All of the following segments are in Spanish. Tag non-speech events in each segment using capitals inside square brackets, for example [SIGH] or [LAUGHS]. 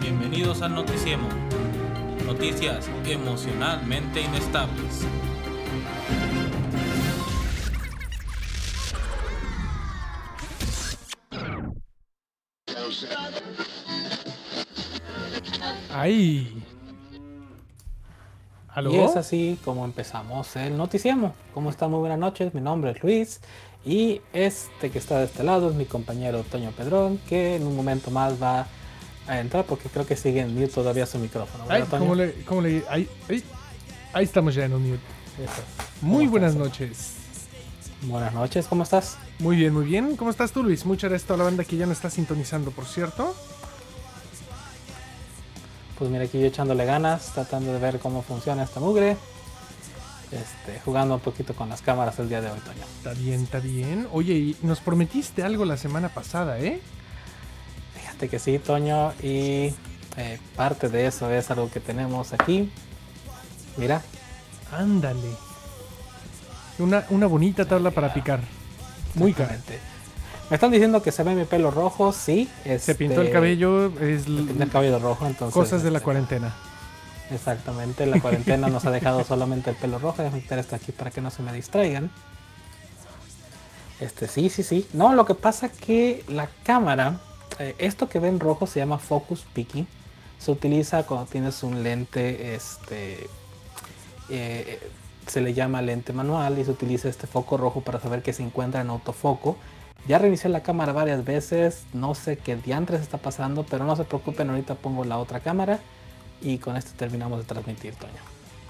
Bienvenidos al Noticiemo. Noticias emocionalmente inestables. ¡Ay! ¿Aló? Y es así como empezamos el noticiemo. ¿Cómo están? Muy buenas noches. Mi nombre es Luis. Y este que está de este lado es mi compañero Toño Pedrón, que en un momento más va a entrar porque creo que sigue en mute todavía su micrófono. Ay. ¿cómo le, cómo le- ay, ay. Ahí estamos ya en un mute. Eso. Muy ¿Cómo buenas estás? noches. Buenas noches, ¿cómo estás? Muy bien, muy bien. ¿Cómo estás tú, Luis? Muchas gracias a toda la banda que ya nos está sintonizando, por cierto. Pues mira, aquí yo echándole ganas, tratando de ver cómo funciona esta mugre. Este, jugando un poquito con las cámaras el día de hoy, Toño. Está bien, está bien. Oye, y nos prometiste algo la semana pasada, ¿eh? Fíjate que sí, Toño, y eh, parte de eso es algo que tenemos aquí. Mira, Ándale. Una, una bonita tabla para picar. Muy cara. Me están diciendo que se ve mi pelo rojo, sí. Se pintó el este, cabello, es el cabello rojo, entonces. cosas de la este, cuarentena. Exactamente, la cuarentena nos ha dejado [LAUGHS] solamente el pelo rojo. Déjame quitar esto aquí para que no se me distraigan. Este, sí, sí, sí. No, lo que pasa que la cámara, eh, esto que ven rojo se llama focus picking. Se utiliza cuando tienes un lente, este, eh, se le llama lente manual y se utiliza este foco rojo para saber que se encuentra en autofoco. Ya reinicié la cámara varias veces, no sé qué diantres está pasando, pero no se preocupen, ahorita pongo la otra cámara y con esto terminamos de transmitir, Toño.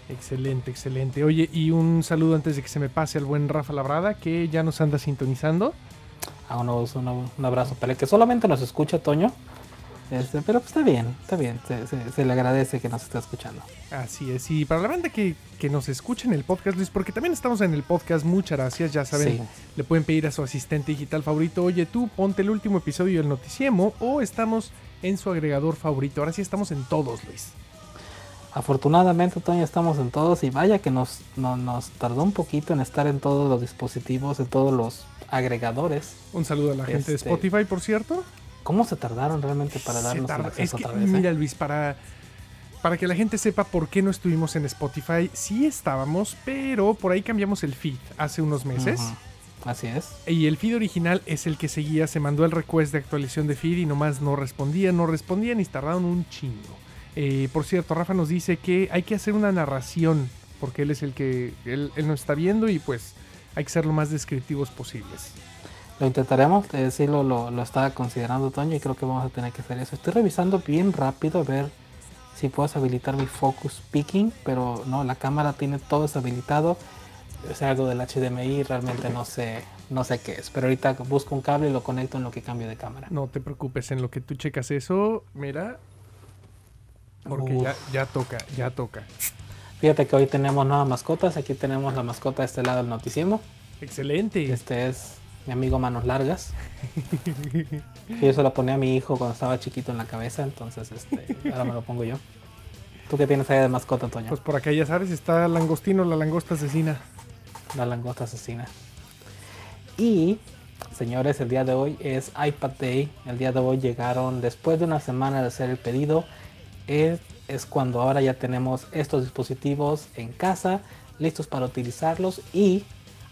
Excelente, excelente. Oye, y un saludo antes de que se me pase al buen Rafa Labrada, que ya nos anda sintonizando. A uno, un, un abrazo para el que solamente nos escucha, Toño. Este, pero pues está bien, está bien, se, se- se le agradece que nos esté escuchando. Así es, y para la banda que, que nos escucha en el podcast, Luis, porque también estamos en el podcast, muchas gracias, ya saben, Sí. le pueden pedir a su asistente digital favorito, oye tú, ponte el último episodio del Noticiemo, o estamos en su agregador favorito, ahora sí estamos en todos, Luis. Afortunadamente, Toño, estamos en todos y vaya que nos, no- nos tardó un poquito en estar en todos los dispositivos, en todos los agregadores. Un saludo a la gente de Este- Spotify, por cierto. ¿Cómo se tardaron realmente para darnos el tarda- acceso es que, otra vez? eh? Mira, Luis, para, para que la gente sepa por qué no estuvimos en Spotify, sí estábamos, pero por ahí cambiamos el feed hace unos meses. Así es. Y el feed original es el que seguía, se mandó el request de actualización de feed y nomás no respondían, no respondían y tardaron un chingo. Eh, por cierto, Rafa nos dice que hay que hacer una narración, porque él es el que, él, él nos está viendo y pues hay que ser lo más descriptivos posibles. Lo intentaremos, eh, sí lo, lo, lo estaba considerando Toño y creo que vamos a tener que hacer eso. Estoy revisando bien rápido a ver si puedes habilitar mi focus picking, pero no, la cámara tiene todo deshabilitado. Es algo del HDMI, realmente no sé, no sé qué es. Pero ahorita busco un cable y lo conecto en lo que cambio de cámara. No te preocupes, en lo que tú checas eso, mira, porque Uf. ya, ya toca, ya toca. Fíjate que hoy tenemos nuevas mascotas. Aquí tenemos la mascota de este lado del noticiemo. Excelente. Este es mi amigo Manos Largas. Yo se lo ponía a mi hijo cuando estaba chiquito en la cabeza, entonces este, ahora me lo pongo yo. ¿Tú qué tienes ahí de mascota, Toño? Pues por acá ya sabes, está Langostino, la langosta asesina. La langosta asesina. Y, señores, el día de hoy es iPad Day. El día de hoy llegaron, después de una semana de hacer el pedido, es, es cuando ahora ya tenemos estos dispositivos en casa, listos para utilizarlos. Y,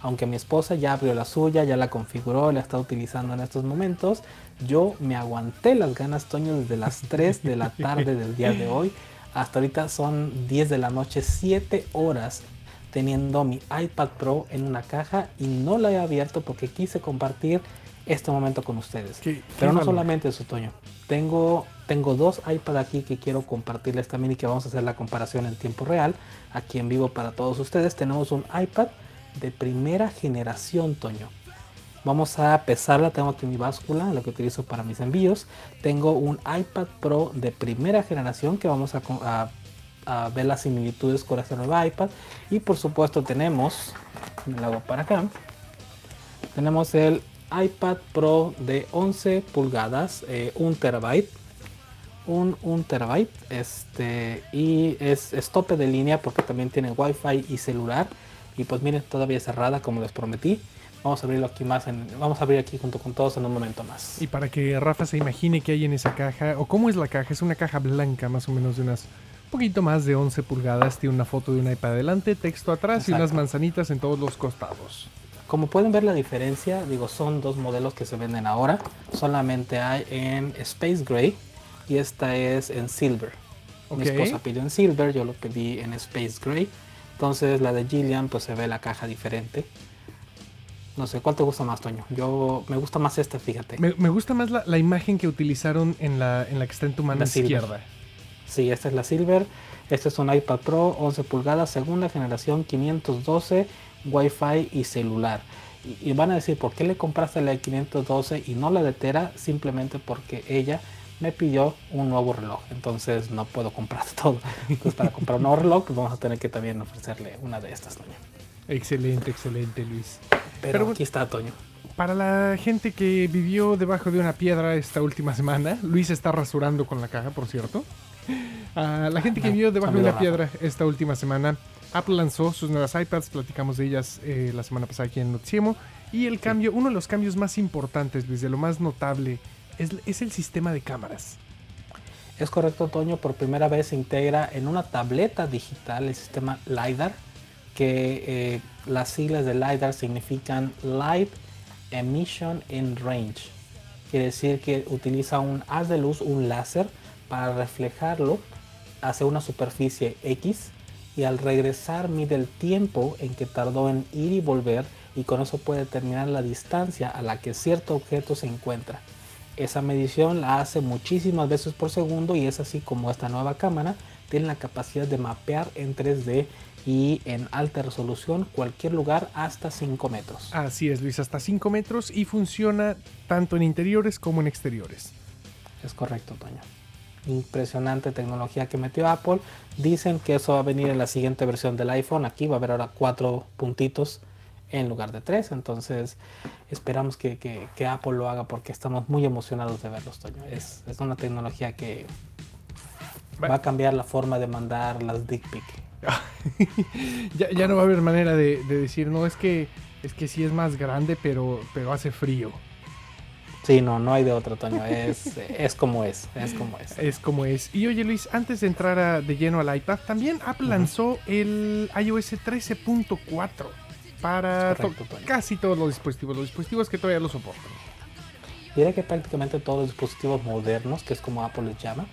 aunque mi esposa ya abrió la suya, ya la configuró, la está utilizando en estos momentos, yo me aguanté las ganas, Toño, desde las [LAUGHS] 3 de la tarde del día de hoy. Hasta ahorita son 10 de la noche, 7 horas teniendo mi iPad Pro en una caja y no la he abierto porque quise compartir este momento con ustedes. Pero no solamente eso, Toño. Tengo, tengo dos iPad aquí que quiero compartirles también y que vamos a hacer la comparación en tiempo real, aquí en vivo para todos ustedes. Tenemos un iPad de primera generación, Toño. Vamos a pesarla, tengo mi báscula, lo que utilizo para mis envíos. Tengo un iPad Pro de primera generación que vamos a, ver las similitudes con este nuevo iPad. Y por supuesto tenemos, me lo hago para acá, tenemos el iPad Pro de 11 pulgadas, 1 terabyte. un, un terabyte este, y es, es tope de línea porque también tiene wifi y celular y pues miren todavía cerrada como les prometí vamos a abrirlo aquí más en, vamos a abrir aquí junto con todos en un momento más Y para que Rafa se imagine qué hay en esa caja, o cómo es la caja, es una caja blanca más o menos de unas poquito más de 11 pulgadas, tiene una foto de un iPad adelante, texto atrás y Exacto. unas manzanitas en todos los costados. como pueden ver la diferencia digo son dos modelos que se venden ahora solamente hay en Space Gray y esta es en Silver Ok. mi esposa pidió en Silver yo lo pedí en Space Gray entonces la de Gillian pues se ve la caja diferente no sé, ¿cuál te gusta más, Toño? Yo me gusta más esta, fíjate. Me, me gusta más la, la imagen que utilizaron en la, en la que está en tu mano La silver. izquierda. Sí, esta es la Silver. Este es un iPad Pro 11 pulgadas, segunda generación, 512, Wi-Fi y celular. Y, y van a decir, ¿por qué le compraste la de 512 y no la de Tera? Simplemente porque ella me pidió un nuevo reloj. Entonces no puedo comprar [LAUGHS] todo. Entonces para comprar un nuevo reloj, pues vamos a tener que también ofrecerle una de estas, Toño. Excelente, excelente, Luis. Pero, aquí está, Toño. Para la gente que vivió debajo de una piedra esta última semana, Luis está rasurando con la caja, por cierto. Ah, la gente que vivió debajo de una piedra esta última semana, Apple lanzó sus nuevas iPads, platicamos de ellas eh, la semana pasada aquí en Noticiemo. Y el cambio, uno de los cambios más importantes, Luis, de lo más notable, es, el sistema de cámaras. Es correcto, Toño. Por primera vez se integra en una tableta digital el sistema LiDAR, que eh, las siglas de LiDAR significan Light Emission in Range. Quiere decir que utiliza un haz de luz, un láser, para reflejarlo hacia una superficie X y al regresar mide el tiempo en que tardó en ir y volver y con eso puede determinar la distancia a la que cierto objeto se encuentra. Esa medición la hace muchísimas veces por segundo y es así como esta nueva cámara tiene la capacidad de mapear en 3D y en alta resolución cualquier lugar hasta 5 metros. Así es, Luis, hasta 5 metros y funciona tanto en interiores como en exteriores. Es correcto, Toño. Impresionante tecnología que metió Apple. Dicen que eso va a venir en la siguiente versión del iPhone. Aquí va a haber ahora cuatro puntitos en lugar de tres. Entonces esperamos que, que- que Apple lo haga porque estamos muy emocionados de verlos, Toño. Es, es una tecnología que va a cambiar la forma de mandar las dick pic. [LAUGHS] ya, ya no va a haber manera de, de decir, no, es que, es que sí es más grande, pero, pero hace frío. Sí, no, no hay de otro, Toño. Es, [LAUGHS] es como es, es como es. Es como es. Y oye Luis, antes de entrar a- de lleno al iPad, también Apple lanzó el iOS 13.4 para Es correcto, to- Toño. casi todos los dispositivos, los dispositivos que todavía lo soportan. Diré que prácticamente todos los dispositivos modernos, que es como Apple les llama,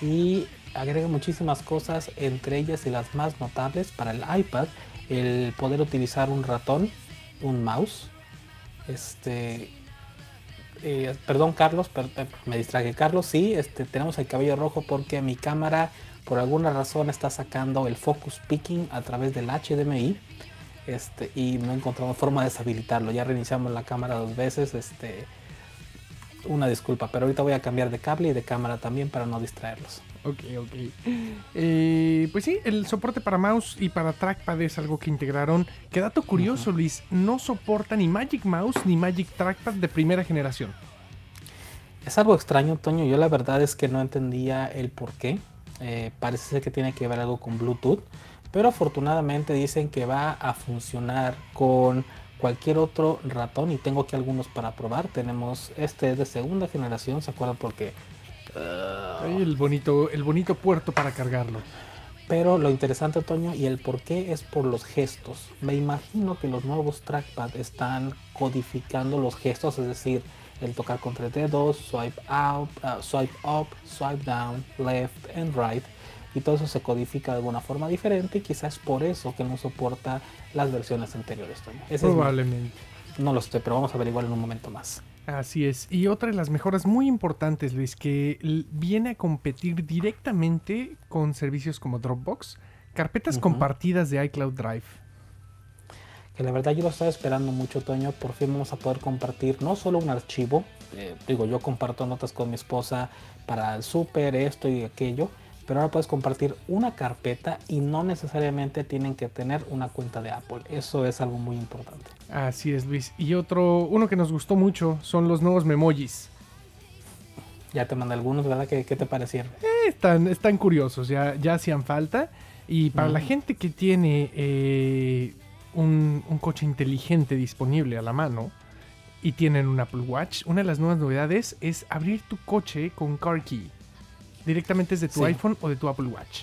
y agrega muchísimas cosas, entre ellas y las más notables para el iPad, el poder utilizar un ratón, un mouse. Este, eh, perdón, Carlos, per- per- me distraje. Carlos, sí, este, tenemos el cabello rojo porque mi cámara, por alguna razón, está sacando el focus picking a través del HDMI. Este, y no encontramos forma de deshabilitarlo. Ya reiniciamos la cámara dos veces. Este, una disculpa, pero ahorita voy a cambiar de cable y de cámara también para no distraerlos. Ok, ok. Eh, pues sí, el soporte para mouse y para trackpad es algo que integraron. Qué dato curioso, Luis, no soporta ni Magic Mouse ni Magic Trackpad de primera generación. Es algo extraño, Toño. Yo la verdad es que no entendía el por qué. Eh, parece ser que tiene que ver algo con Bluetooth. Pero afortunadamente dicen que va a funcionar con cualquier otro ratón. Y tengo aquí algunos para probar. Tenemos este de segunda generación. ¿Se acuerdan? Porque... Ay, el, bonito, el bonito puerto para cargarlo. Pero lo interesante, Toño, y el por qué es por los gestos. Me imagino que los nuevos trackpad están codificando los gestos, es decir, el tocar con tres dedos, swipe out, uh, swipe up, swipe down, left and right. Y todo eso se codifica de alguna forma diferente y quizás por eso que no soporta las versiones anteriores, Toño. Ese es mi- Probablemente. no lo sé, pero vamos a averiguar en un momento más. Así es. Y otra de las mejoras muy importantes, Luis, que viene a competir directamente con servicios como Dropbox, carpetas compartidas de iCloud Drive. que la verdad yo lo estaba esperando mucho, Toño. Por fin vamos a poder compartir no solo un archivo, eh, digo, yo comparto notas con mi esposa para el súper, esto y aquello, pero ahora puedes compartir una carpeta y no necesariamente tienen que tener una cuenta de Apple. Eso es algo muy importante. Así es, Luis. Y otro, uno que nos gustó mucho son los nuevos memojis. Ya te mandé algunos, ¿verdad? ¿Qué, qué te parecieron? Eh, están, están curiosos, ya, ya hacían falta. Y para la gente que tiene eh, un, un coche inteligente disponible a la mano y tienen un Apple Watch, una de las nuevas novedades es abrir tu coche con Car Key. Directamente desde tu Sí. iPhone o de tu Apple Watch.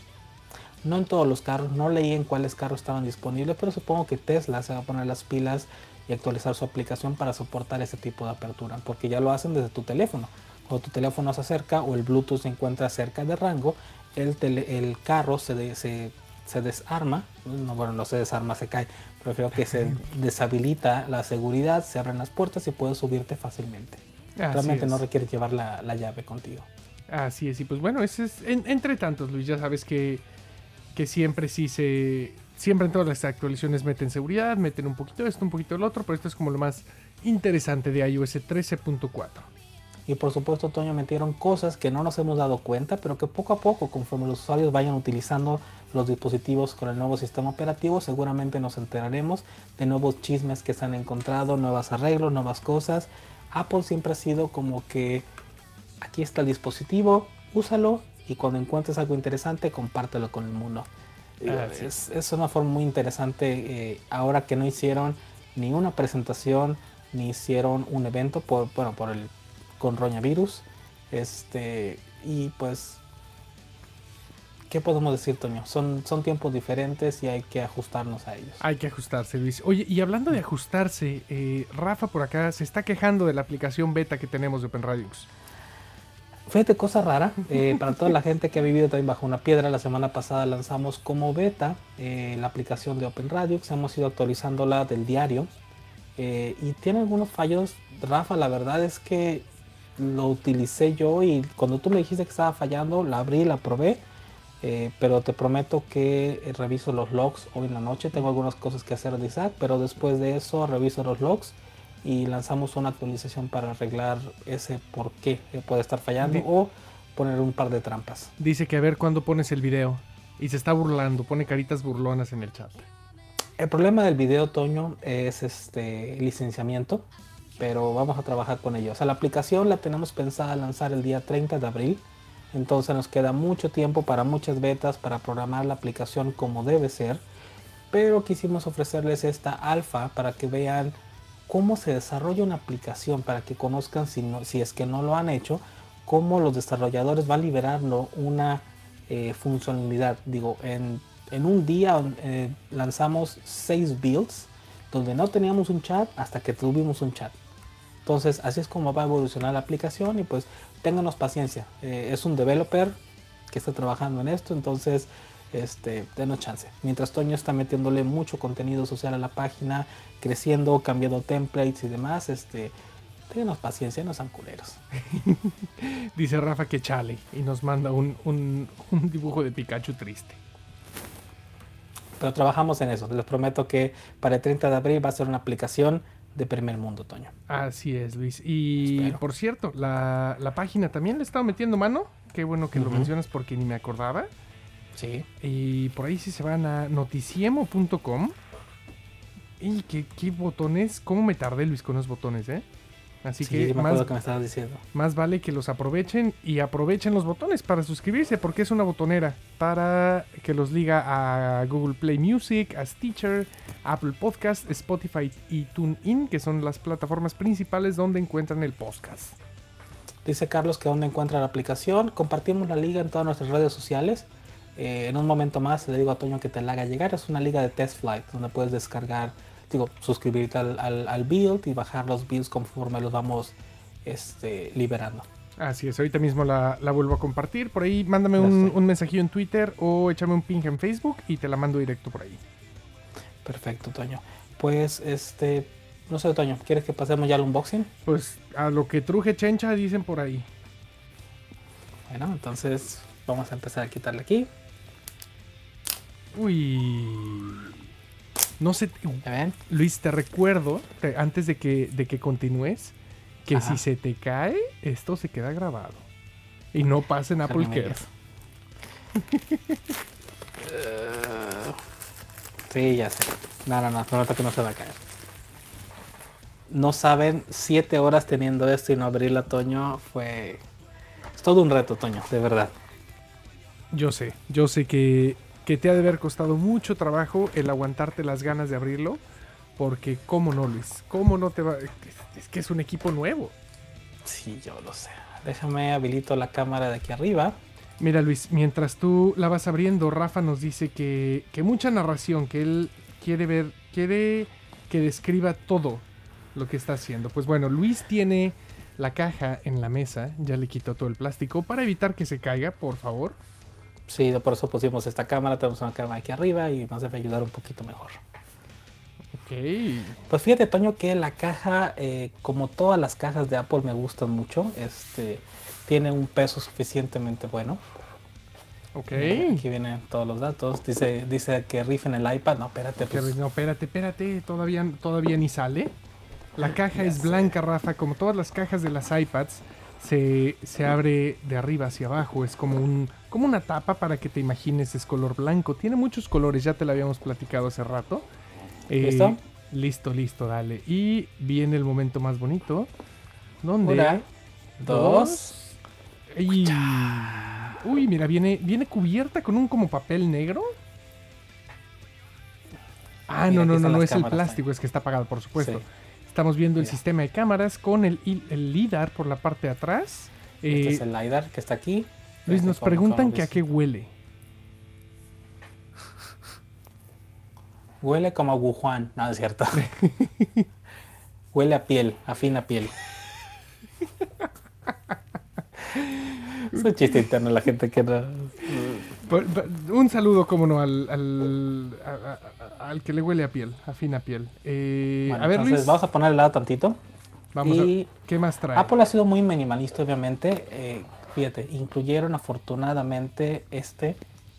No en todos los carros, no leí en cuáles carros estaban disponibles, pero supongo que Tesla se va a poner las pilas y actualizar su aplicación para soportar ese tipo de apertura, porque ya lo hacen desde tu teléfono. Cuando tu teléfono se acerca o el Bluetooth se encuentra cerca de rango, el, tele- el carro se, de- se, se desarma, no, bueno, no se desarma, se cae, prefiero que se [LAUGHS] deshabilita la seguridad, se abren las puertas y puedes subirte fácilmente. Así Realmente es. no requieres llevar la, la llave contigo. Así es, y pues bueno, ese es en- entre tantos, Luis, ya sabes que, que siempre se... Siempre en todas las actualizaciones meten seguridad, meten un poquito esto, un poquito del otro, pero esto es como lo más interesante de iOS 13.4. Y por supuesto, Toño, metieron cosas que no nos hemos dado cuenta, pero que poco a poco, conforme los usuarios vayan utilizando los dispositivos con el nuevo sistema operativo, seguramente nos enteraremos de nuevos chismes que se han encontrado, nuevos arreglos, nuevas cosas. Apple siempre ha sido como que aquí está el dispositivo, úsalo y cuando encuentres algo interesante, compártelo con el mundo. Así es, es una forma muy interesante eh, ahora que no hicieron ni una presentación ni hicieron un evento por bueno por el con roñavirus este y pues qué podemos decir Toño son son tiempos diferentes y hay que ajustarnos a ellos Hay que ajustarse, Luis. Oye, y hablando de ajustarse, eh, Rafa por acá se está quejando de la aplicación beta que tenemos de OpenRadiux. Fíjate, cosa rara, eh, para toda la gente que ha vivido también bajo una piedra, la semana pasada lanzamos como beta eh, la aplicación de Open Radio, hemos ido actualizándola del diario eh, y tiene algunos fallos. Rafa, la verdad es que lo utilicé yo y cuando tú me dijiste que estaba fallando, la abrí, la probé, eh, pero te prometo que reviso los logs hoy en la noche. Tengo algunas cosas que hacer de Isaac, pero después de eso reviso los logs y lanzamos una actualización para arreglar ese por qué puede estar fallando o poner un par de trampas. Dice que a ver cuándo pones el video. Y se está burlando, pone caritas burlonas en el chat. El problema del video, Toño, es este licenciamiento, pero vamos a trabajar con ello. O sea, la aplicación la tenemos pensada lanzar el día 30 de abril, entonces nos queda mucho tiempo para muchas betas, para programar la aplicación como debe ser, pero quisimos ofrecerles esta alfa para que vean cómo se desarrolla una aplicación, para que conozcan, si, no- si es que no lo han hecho, cómo los desarrolladores van liberando una eh, funcionalidad. Digo, en, en un día eh, lanzamos seis builds donde no teníamos un chat hasta que tuvimos un chat. Entonces, así es como va a evolucionar la aplicación y pues ténganos paciencia. Eh, es un developer que está trabajando en esto, entonces este, denos chance. Mientras Toño está metiéndole mucho contenido social a la página, creciendo, cambiando templates y demás, este, paciencia, no sean culeros. [LAUGHS] Dice Rafa que chale y nos manda un, un- un dibujo de Pikachu triste. Pero trabajamos en eso. Les prometo que para el 30 de abril va a ser una aplicación de primer mundo, Toño. Así es, Luis. Y Espero. por cierto, la, la página también le estaba metiendo mano. Qué bueno que lo mencionas porque ni me acordaba. Sí. Y por ahí sí se van a noticiemo.com. Y qué, qué botones, cómo me tardé Luis con los botones, ¿eh? Así Sí, que me más, que me estabas diciendo. más vale que los aprovechen y aprovechen los botones para suscribirse porque es una botonera para que los liga a Google Play Music, a Stitcher, Apple Podcast, Spotify y TuneIn, que son las plataformas principales donde encuentran el podcast. Dice Carlos que donde encuentra la aplicación. Compartimos la liga en todas nuestras redes sociales. Eh, en un momento más le digo a Toño que te la haga llegar. Es una liga de test flight donde puedes descargar, digo, suscribirte al, al- al build y bajar los builds conforme los vamos este, liberando. Así es, ahorita mismo la, la vuelvo a compartir. Por ahí mándame un, un mensajillo en Twitter o échame un ping en Facebook y te la mando directo por ahí. Perfecto, Toño. Pues este, no sé, Toño, ¿quieres que pasemos ya al unboxing? Pues a lo que truje chencha dicen por ahí. Bueno, entonces vamos a empezar a quitarle aquí. Uy. No sé. Luis, te recuerdo, te- antes de que, de que continúes, que Ajá. si se te cae, esto se queda grabado. Y no pasa en Apple Care. [LAUGHS] Sí, ya sé. No, no, no, prometo que no se va a caer. No saben, siete horas teniendo esto y no abrirla, Toño, fue... Es todo un reto, Toño, de verdad. Yo sé, yo sé que, que te ha de haber costado mucho trabajo el aguantarte las ganas de abrirlo. Porque, ¿cómo no, Luis? ¿Cómo no te va? Es que es un equipo nuevo. Sí, yo lo sé. Déjame habilito la cámara de aquí arriba. Mira, Luis, mientras tú la vas abriendo, Rafa nos dice que, que mucha narración, que él quiere ver, quiere que describa todo lo que está haciendo. Pues bueno, Luis tiene la caja en la mesa, ya le quitó todo el plástico para evitar que se caiga, por favor. Sí, por eso pusimos esta cámara, tenemos una cámara aquí arriba y nos debe ayudar un poquito mejor. Ok. Pues fíjate, Toño, que la caja, eh, como todas las cajas de Apple me gustan mucho, este, tiene un peso suficientemente bueno. Ok. Aquí vienen todos los datos. Dice, dice que rifen el iPad. No, espérate. Pues, No, espérate, espérate, todavía, todavía ni sale. La caja es blanca, Rafa, como todas las cajas de las iPads. Se, se abre de arriba hacia abajo, es como, un, como una tapa para que te imagines, es color blanco. Tiene muchos colores, ya te lo habíamos platicado hace rato. Eh, ¿Listo? Listo, listo, dale. Y viene el momento más bonito. ¿Dónde? Una, dos. Y- Uy, mira, viene, viene cubierta con un como papel negro. Ah, Mira, no, no, no, no es el plástico, es que está apagado, por supuesto. Sí. Estamos viendo el sistema de cámaras con el, el LIDAR por la parte de atrás. Este Eh, es el LiDAR que está aquí. Luis, Este nos preguntan que a qué huele. Huele como a Wuhan. No, es cierto. [LAUGHS] Huele a piel, a fina piel. es un chiste interno la gente que no... Un saludo, como no, al, al, a- a- al que le huele a piel, a fina piel. Eh, Bueno, a ver, entonces Luis, vamos a poner el lado tantito. vamos y a, ¿qué más trae? Apple ha sido muy minimalista, obviamente. Eh, fíjate, incluyeron afortunadamente este,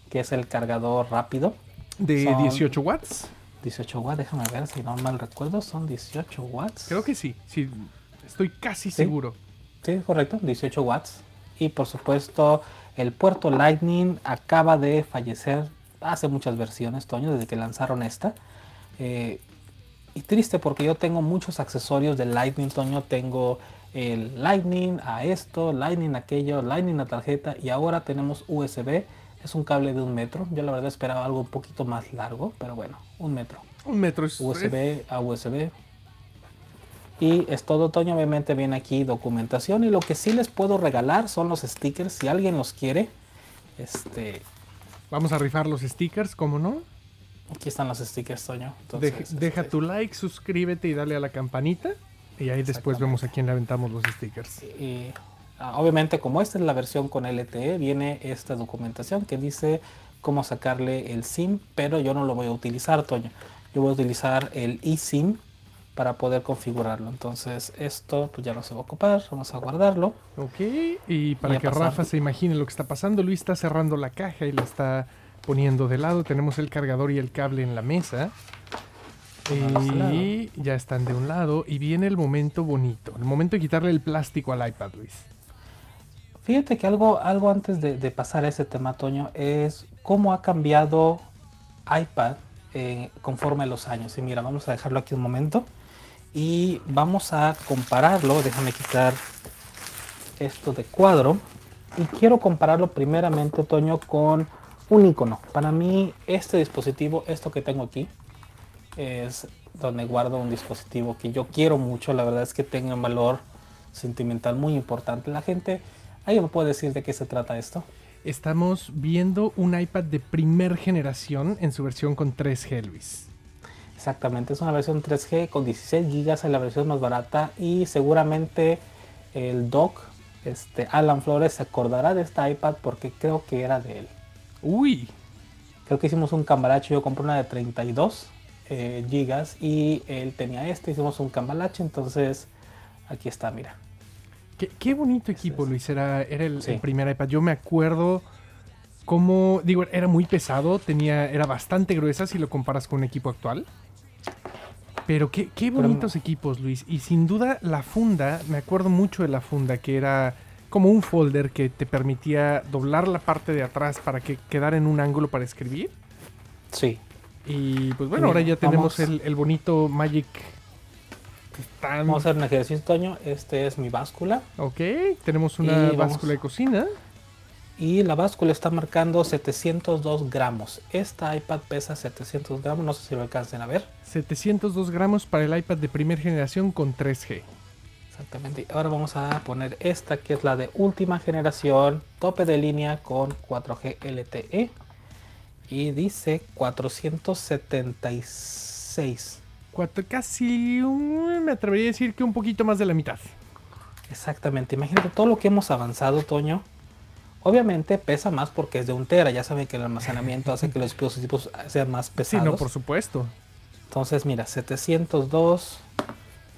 que es el cargador rápido. de son- 18 watts. 18 watts, déjame ver si no mal recuerdo, son 18 watts. Creo que sí, sí, estoy casi Sí. seguro. Sí, correcto, 18 watts. Y por supuesto, el puerto Lightning acaba de fallecer hace muchas versiones, Toño, desde que lanzaron esta. Eh, y triste porque yo tengo muchos accesorios de Lightning, Toño. Tengo el Lightning a esto, Lightning a aquello, Lightning a tarjeta y ahora tenemos USB. Es un cable de un metro. Yo la verdad esperaba algo un poquito más largo, pero bueno, un metro. Un metro es... USB a USB. Y es todo otoño, obviamente viene aquí documentación. Y lo que sí les puedo regalar son los stickers, si alguien los quiere. Este, Vamos a rifar los stickers, ¿cómo no? aquí están los stickers, Toño. Deja, Entonces, deja este, tu like, suscríbete y dale a la campanita. Y ahí después vemos a quién le aventamos los stickers. y, ah, obviamente, como esta es la versión con LTE, viene esta documentación que dice cómo sacarle el SIM, pero yo no lo voy a utilizar, Toño. Yo voy a utilizar el eSIM para poder configurarlo. Entonces, esto pues ya no se va a ocupar, vamos a guardarlo. Ok, y para Y que pasar. Rafa se imagine lo que está pasando, Luis está cerrando la caja y la está poniendo de lado. Tenemos el cargador y el cable en la mesa. Y ya están de un lado. Y viene el momento bonito. El momento de quitarle el plástico al iPad, Luis. Fíjate que algo, algo antes de, de pasar a ese tema, Toño, es cómo ha cambiado iPad eh, conforme a los años. Y mira, vamos a dejarlo aquí un momento y vamos a compararlo. Déjame quitar esto de cuadro. Y quiero compararlo primeramente, Toño, con un icono. Para mí, este dispositivo, esto que tengo aquí, es donde guardo un dispositivo que yo quiero mucho. La verdad es que tenga un valor sentimental muy importante. La gente, ¿alguien me puede decir de qué se trata esto? Estamos viendo un iPad de primer generación en su versión con 3G, Luis. Exactamente, es una versión 3G con 16 GB, es la versión más barata y seguramente el doc, este Alan Flores, se acordará de esta iPad porque creo que era de él. Uy, Creo que hicimos un cambalache, yo compré una de 32 eh, gigas y él tenía este, hicimos un cambalache, entonces aquí está, mira. Qué, qué bonito equipo, Luis. Era, era el, Sí. el primer iPad. Yo me acuerdo cómo, digo, era muy pesado, tenía, era bastante gruesa si lo comparas con un equipo actual. Pero qué, qué Pero- bonitos equipos, Luis. Y sin duda la funda, me acuerdo mucho de la funda, que era como un folder que te permitía doblar la parte de atrás para que quedara en un ángulo para escribir. Sí, Y pues bueno, Mira, ahora ya tenemos el, el bonito Magic. Vamos a hacer un ejercicio, Toño. Este es mi báscula. Ok, tenemos una vamos- báscula de cocina. Y la báscula está marcando 702 gramos. Esta iPad pesa 700 gramos. No sé si lo alcancen a ver. 702 gramos para el iPad de primera generación con 3G. Exactamente. Ahora vamos a poner esta que es la de última generación. Tope de línea con 4G LTE. Y dice 476. Cuatro, casi, un- me atrevería a decir que un poquito más de la mitad. Exactamente. Imagínate todo lo que hemos avanzado, Toño. Obviamente pesa más porque es de un tera. Ya saben que el almacenamiento hace que los dispositivos sean más [LAUGHS] Sí, pesados. no, por supuesto. Entonces, mira, 702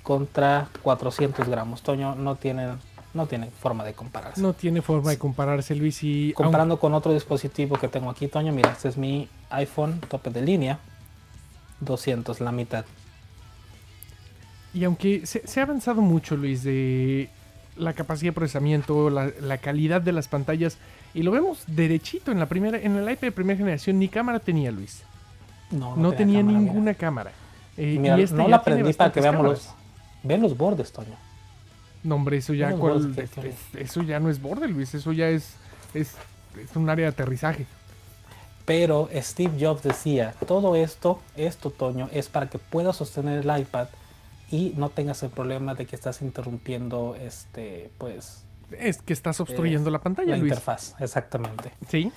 contra 400 gramos. Toño no tienen, no forma de compararse. No tiene forma de compararse, Luis. Y Comparando con otro dispositivo que tengo aquí, Toño, mira, este es mi iPhone tope de línea. 200, la mitad. Y aunque se, se ha avanzado mucho, Luis, de la capacidad de procesamiento, la, la calidad de las pantallas, y lo vemos derechito en la primera, en el iPad de primera generación, ni cámara tenía, Luis. No, No, tenía, cámara, mira. ninguna cámara. Eh, Mira, y este no la tiene prendí para que veamos los. Ven los bordes, Toño. No, hombre, eso ya, es- es- eso ya no es borde, Luis. Eso ya es, es, es un área de aterrizaje. Pero Steve Jobs decía, todo esto, esto, Toño, es para que puedas sostener el iPad y no tengas el problema de que estás interrumpiendo este, pues, Es que estás obstruyendo la pantalla, la Luis. interfaz. Exactamente. Sí.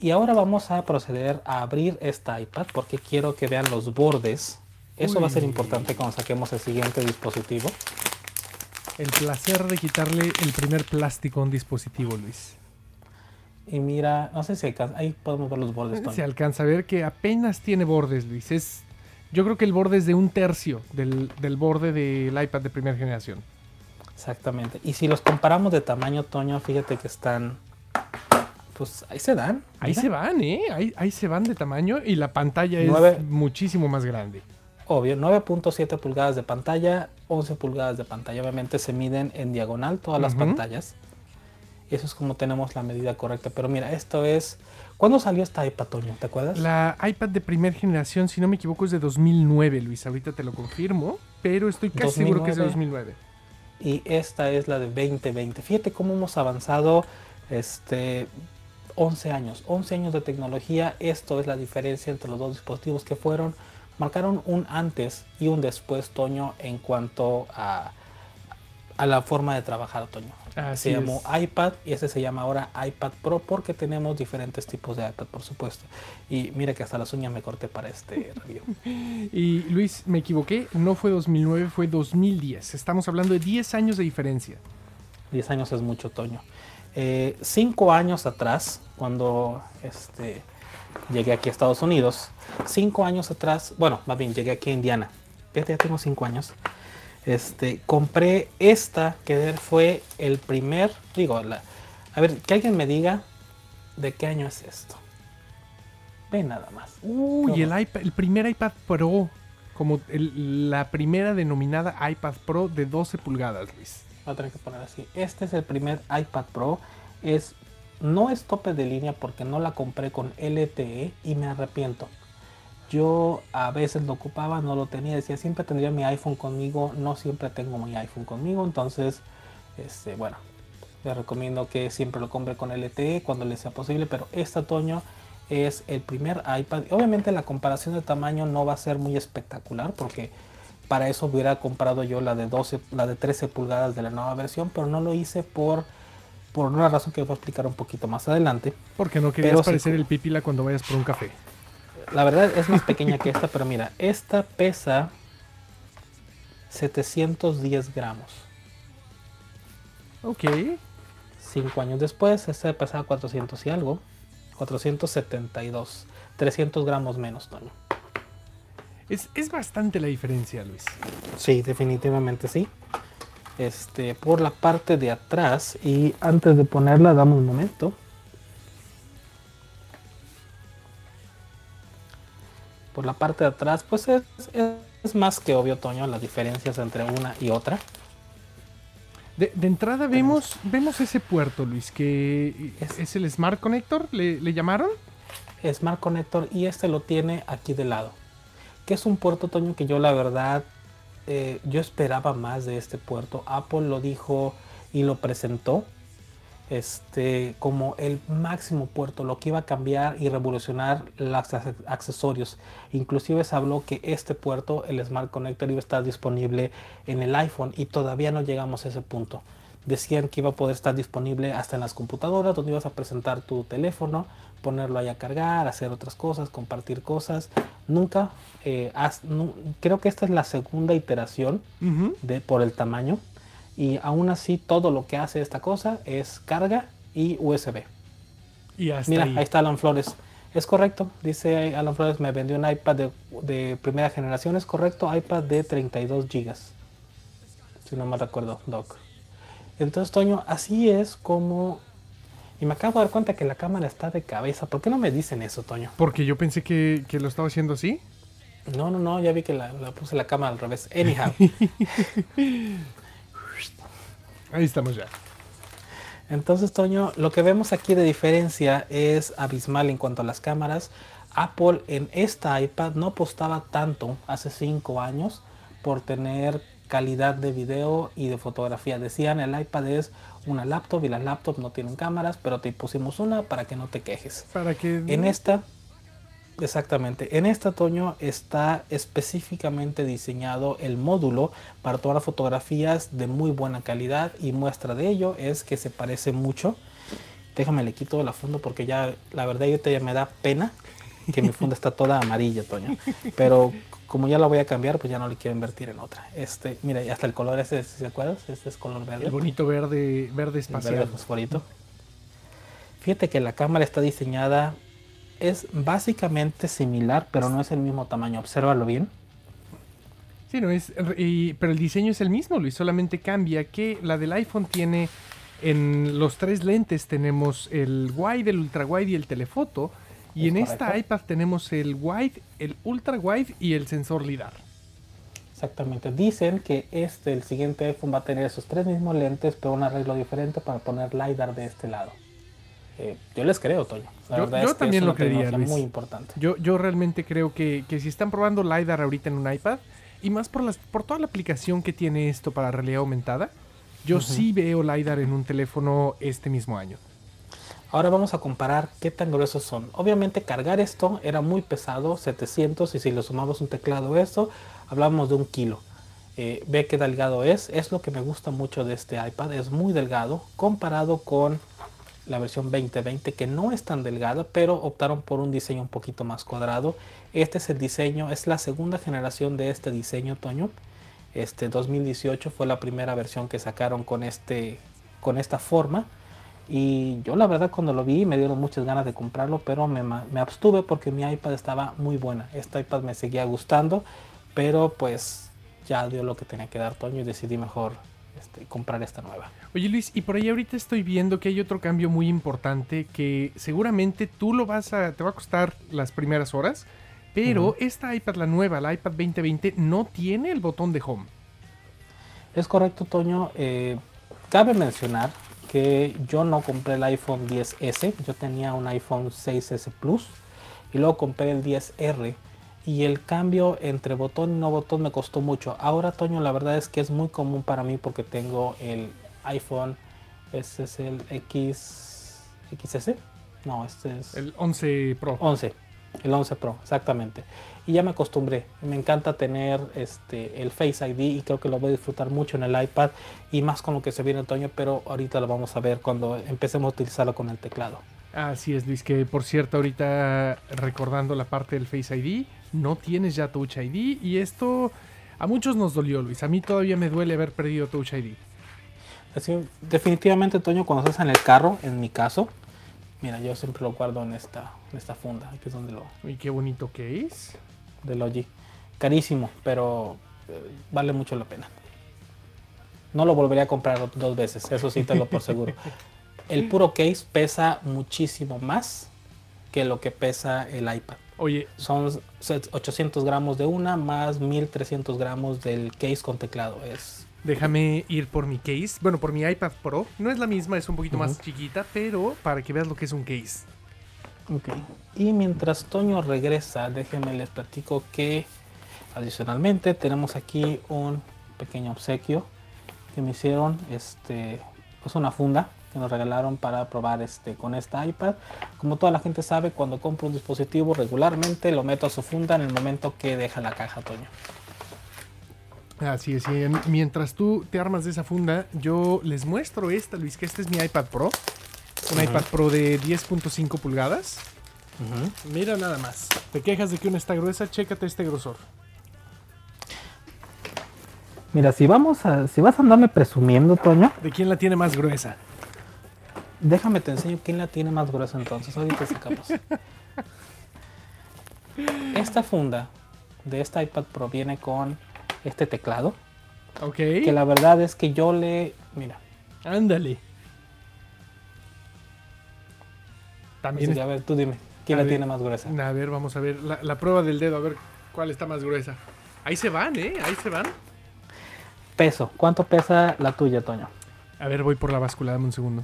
Y ahora vamos a proceder a abrir esta iPad porque quiero que vean los bordes. Eso va a ser Uy. importante cuando saquemos el siguiente dispositivo. El placer de quitarle el primer plástico a un dispositivo, Luis. Y mira, no sé si alcanza, ahí podemos ver los bordes. Toño. Se alcanza a ver que apenas tiene bordes, Luis. Es, yo creo que el borde es de un tercio del, del borde del iPad de primera generación. Exactamente. Y si los comparamos de tamaño, Toño, fíjate que están, pues ahí se dan. Ahí se van, ¿eh? Ahí, ahí se van de tamaño y la pantalla es muchísimo más grande. Obvio, 9.7 pulgadas de pantalla, 11 pulgadas de pantalla. Obviamente se miden en diagonal todas las pantallas. Eso es como tenemos la medida correcta. Pero mira, esto es... ¿Cuándo salió esta iPad, Toño? ¿Te acuerdas? La iPad de primera generación, si no me equivoco, es de 2009, Luis. Ahorita te lo confirmo, pero estoy casi seguro que es de 2009. Y esta es la de 2020. Fíjate cómo hemos avanzado este, 11 años. 11 años de tecnología. Esto es la diferencia entre los dos dispositivos que fueron. Marcaron un antes y un después, Toño, en cuanto a, a la forma de trabajar, Toño. Así se llamó es. iPad y ese se llama ahora iPad Pro porque tenemos diferentes tipos de iPad, por supuesto. Y mira que hasta las uñas me corté para este [LAUGHS] review. Y Luis, me equivoqué, no fue 2009, fue 2010. Estamos hablando de 10 años de diferencia. 10 años es mucho, Toño. Eh, cinco años atrás, cuando este, llegué aquí a Estados Unidos, cinco años atrás, bueno, más bien llegué aquí a Indiana, fíjate, ya tengo cinco años, este, compré esta que fue el primer, digo, la, a ver, que alguien me diga de qué año es esto. Ve nada más. Uy, ¿Cómo? el, iPad, el primer iPad Pro, como el- la primera denominada iPad Pro de 12 pulgadas, Luis. Voy a tener que poner así. Este es el primer iPad Pro. Es, no es tope de línea porque no la compré con LTE y me arrepiento. Yo a veces lo ocupaba, no lo tenía. Decía, siempre tendría mi iPhone conmigo. No siempre tengo mi iPhone conmigo. Entonces, este, bueno, les recomiendo que siempre lo compre con LTE cuando les sea posible. Pero este otoño es el primer iPad. Obviamente la comparación de tamaño no va a ser muy espectacular porque para eso hubiera comprado yo la de 12, la de 13 pulgadas de la nueva versión, pero no lo hice por, por una razón que voy a explicar un poquito más adelante. Porque no querías Pero parecer el pipila cuando vayas por un café. La verdad es más pequeña que esta, pero mira, esta pesa 710 gramos. Ok. Cinco años después, esta pesaba 400 y algo. 472. 300 gramos menos, Toño. Es, es bastante la diferencia, Luis. Sí, definitivamente sí. Este, por la parte de atrás y antes de ponerla, dame un momento. Por la parte de atrás, pues es, es- es más que obvio, Toño, las diferencias entre una y otra. De, de entrada vemos, vemos ese puerto, Luis, que es, Es- el Smart Connector, ¿le, le llamaron? Smart Connector y este lo tiene aquí de lado. Que es un puerto, Toño, que yo la verdad eh, yo esperaba más de este puerto. Apple lo dijo y lo presentó este, como el máximo puerto, lo que iba a cambiar y revolucionar los accesorios. Inclusive se habló que este puerto, el Smart Connector, iba a estar disponible en el iPhone y todavía no llegamos a ese punto. Decían que iba a poder estar disponible hasta en las computadoras, donde ibas a presentar tu teléfono, ponerlo ahí a cargar, hacer otras cosas, compartir cosas. Nunca, eh, creo que esta es la segunda iteración de, por el tamaño y aún así todo lo que hace esta cosa es carga y USB. Y Mira, ahí. está Alan Flores. Es correcto, dice Alan Flores, me vendió un iPad de, primera generación, es correcto, iPad de 32 GB. Si no me recuerdo, Doc. Entonces, Toño, así es como... Y me acabo de dar cuenta que la cámara está de cabeza. ¿Por qué no me dicen eso, Toño? Porque yo pensé que, lo estaba haciendo así. No, no, no, ya vi que la, la puse la cámara al revés. Anyhow. [LAUGHS] Ahí estamos ya. Entonces, Toño, lo que vemos aquí de diferencia es abismal en cuanto a las cámaras. Apple en esta iPad no apostaba tanto hace 5 años por tener calidad de video y de fotografía. Decían el iPad es una laptop y las laptops no tienen cámaras, pero te pusimos una para que no te quejes. Para que en esta Exactamente. En este otoño está específicamente diseñado el módulo para tomar fotografías de muy buena calidad y muestra de ello es que se parece mucho. Déjame le quito la funda porque ya la verdad ya me da pena que mi funda está toda amarilla, Toño. Pero como ya la voy a cambiar, pues ya no le quiero invertir en otra. Este, mira, hasta el color ese, si se acuerdan, este es color verde. El bonito verde, verde espacial. verde fosforito. Fíjate que la cámara está diseñada es básicamente similar, pero no es el mismo tamaño. Obsérvalo bien. Sí, no es, pero el diseño es el mismo, Luis, solamente cambia que la del iPhone tiene en los tres lentes tenemos el wide, el ultra wide y el telefoto, y en esta iPad tenemos el wide, el ultra wide y el sensor lidar. Exactamente. Dicen que este, el siguiente iPhone va a tener esos tres mismos lentes, pero un arreglo diferente para poner lidar de este lado. Eh, yo les creo, Toño. yo, también lo creía, Luis. Muy importante. Yo, yo realmente creo que, si están probando LiDAR ahorita en un iPad, y más por, las, por toda la aplicación que tiene esto para realidad aumentada, yo sí veo LiDAR en un teléfono este mismo año. Ahora vamos a comparar qué tan gruesos son. Obviamente cargar esto era muy pesado, 700, y si le sumamos un teclado a esto, hablamos de un kilo. Eh, ve qué delgado es, es lo que me gusta mucho de este iPad, es muy delgado comparado con la versión 2020 que no es tan delgada, pero optaron por un diseño un poquito más cuadrado. Este es el diseño, es la segunda generación de este diseño, Toño. Este 2018 fue la primera versión que sacaron con este con esta forma y yo la verdad cuando lo vi me dieron muchas ganas de comprarlo, pero me, me abstuve porque mi iPad estaba muy buena. Esta iPad me seguía gustando, pero pues ya dio lo que tenía que dar Toño y decidí mejor este, comprar esta nueva. Oye Luis, y por ahí ahorita estoy viendo que hay otro cambio muy importante que seguramente tú lo vas a, te va a costar las primeras horas, pero esta iPad, la nueva, la iPad 2020, no tiene el botón de home. Es correcto, Toño. Eh, cabe mencionar que yo no compré el iPhone 10S, yo tenía un iPhone 6S Plus y luego compré el 10R y el cambio entre botón y no botón me costó mucho. Ahora, Toño, la verdad es que es muy común para mí porque tengo el iPhone, este es el X, XS, no, este es... El 11 Pro. 11, el 11 Pro, exactamente. Y ya me acostumbré, me encanta tener este, el Face ID y creo que lo voy a disfrutar mucho en el iPad y más con lo que se viene otoño, pero ahorita lo vamos a ver cuando empecemos a utilizarlo con el teclado. Así es, Luis, que por cierto, ahorita recordando la parte del Face ID, no tienes ya Touch ID y esto a muchos nos dolió, Luis. A mí todavía me duele haber perdido Touch ID. Así, definitivamente, Toño, cuando estás en el carro, en mi caso, mira, yo siempre lo guardo en esta, en esta funda, que es donde lo... Y qué bonito que es. De Logi. Carísimo, pero eh, vale mucho la pena. No lo volvería a comprar dos veces, eso sí te lo por seguro. [LAUGHS] el puro case pesa muchísimo más que lo que pesa el iPad. Oye, son 800 gramos de una más 1300 gramos del case con teclado. Es. Déjame ir por mi case. Bueno, por mi iPad Pro. No es la misma, es un poquito más chiquita, pero para que veas lo que es un case. Ok. Y mientras Toño regresa, déjenme les platico que adicionalmente tenemos aquí un pequeño obsequio que me hicieron, este, pues una funda que nos regalaron para probar este con esta iPad. Como toda la gente sabe, cuando compro un dispositivo regularmente lo meto a su funda en el momento que deja la caja, Toño. Así es, y en- mientras tú te armas de esa funda, yo les muestro esta, Luis, que este es mi iPad Pro. Un Ujú. iPad Pro de 10.5 pulgadas. Mira nada más. Te quejas de que una está gruesa, chécate este grosor. Mira, si vamos a, si vas a andarme presumiendo, Toño, ¿De quién la tiene más gruesa? Déjame te enseño quién la tiene más gruesa entonces. Ahorita sacamos. [LAUGHS] Esta funda de esta iPad Pro viene con este teclado. Ok. Que la verdad es que yo le. Mira, Ándale. También. así a ver, tú dime, ¿quién A la ver. tiene más gruesa? A ver, vamos a ver la, la prueba del dedo, a ver cuál está más gruesa. Ahí se van, ¿eh? Ahí se van. Peso. ¿Cuánto pesa la tuya, Toño? A ver, voy por la báscula, dame un segundo.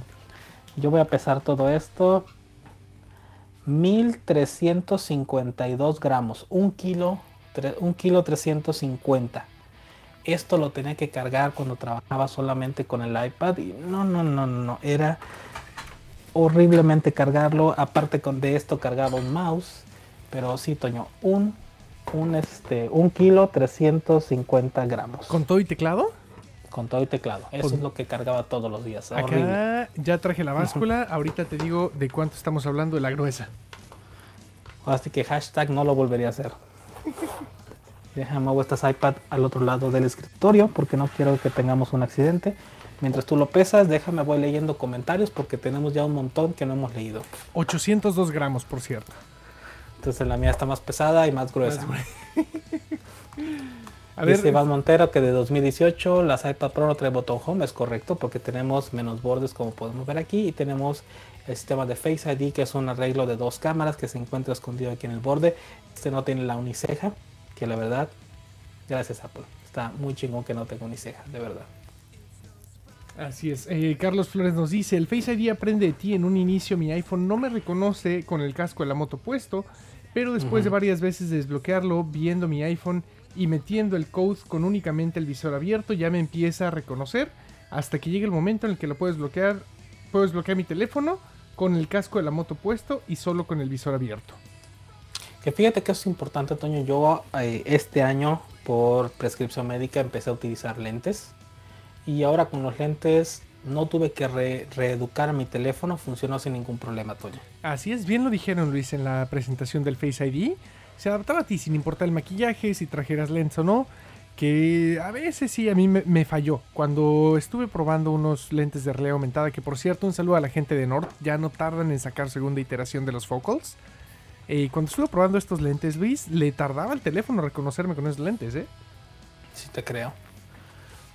Yo voy a pesar todo esto. 1352 gramos. Un kilo, un kilo 350. Esto lo tenía que cargar cuando trabajaba solamente con el iPad. Y no, no, no, no. Era horriblemente cargarlo. Aparte con de esto cargaba un mouse. Pero sí, Toño, un, un, este, un kilo 350 gramos. ¿Con todo y teclado? Todo y teclado. Eso Con- es lo que cargaba todos los días. Horrible. Acá ya traje la báscula. Ahorita te digo de cuánto estamos hablando de la gruesa. Así que hashtag no lo volvería a hacer. Déjame mover estas iPad al otro lado del escritorio porque no quiero que tengamos un accidente. Mientras tú lo pesas, déjame voy leyendo comentarios porque tenemos ya un montón que no hemos leído. 802 gramos, por cierto. Entonces la mía está más pesada y más gruesa. Más [LAUGHS] A ver, Dice Iván Montero que de 2018 las iPad Pro no trae botón home, es correcto, porque tenemos menos bordes como podemos ver aquí y tenemos el sistema de Face ID que es un arreglo de dos cámaras que se encuentra escondido aquí en el borde. Este no tiene la uniceja, que la verdad, gracias Apple, está muy chingón que no tenga uniceja, de verdad. Así es. Eh, Carlos Flores nos dice, el Face ID aprende de ti. En un inicio mi iPhone no me reconoce con el casco de la moto puesto, pero después de Ujú. varias veces de desbloquearlo, viendo mi iPhone y metiendo el code con únicamente el visor abierto, ya me empieza a reconocer hasta que llegue el momento en el que lo puedes bloquear. Puedes bloquear mi teléfono con el casco de la moto puesto y solo con el visor abierto. Que fíjate que es importante, Toño. Yo eh, este año, por prescripción médica, empecé a utilizar lentes. Y ahora con los lentes no tuve que re- reeducar mi teléfono, funcionó sin ningún problema, Toño. Así es, bien lo dijeron Luis en la presentación del Face ID. Se adaptaba a ti sin importar el maquillaje, si trajeras lentes o no. Que a veces sí, a mí me, falló. Cuando estuve probando unos lentes de realidad aumentada, que por cierto, un saludo a la gente de Nord, ya no tardan en sacar segunda iteración de los Focals. Eh, cuando estuve probando estos lentes, Luis, le tardaba el teléfono reconocerme con esos lentes, ¿eh? Sí te creo.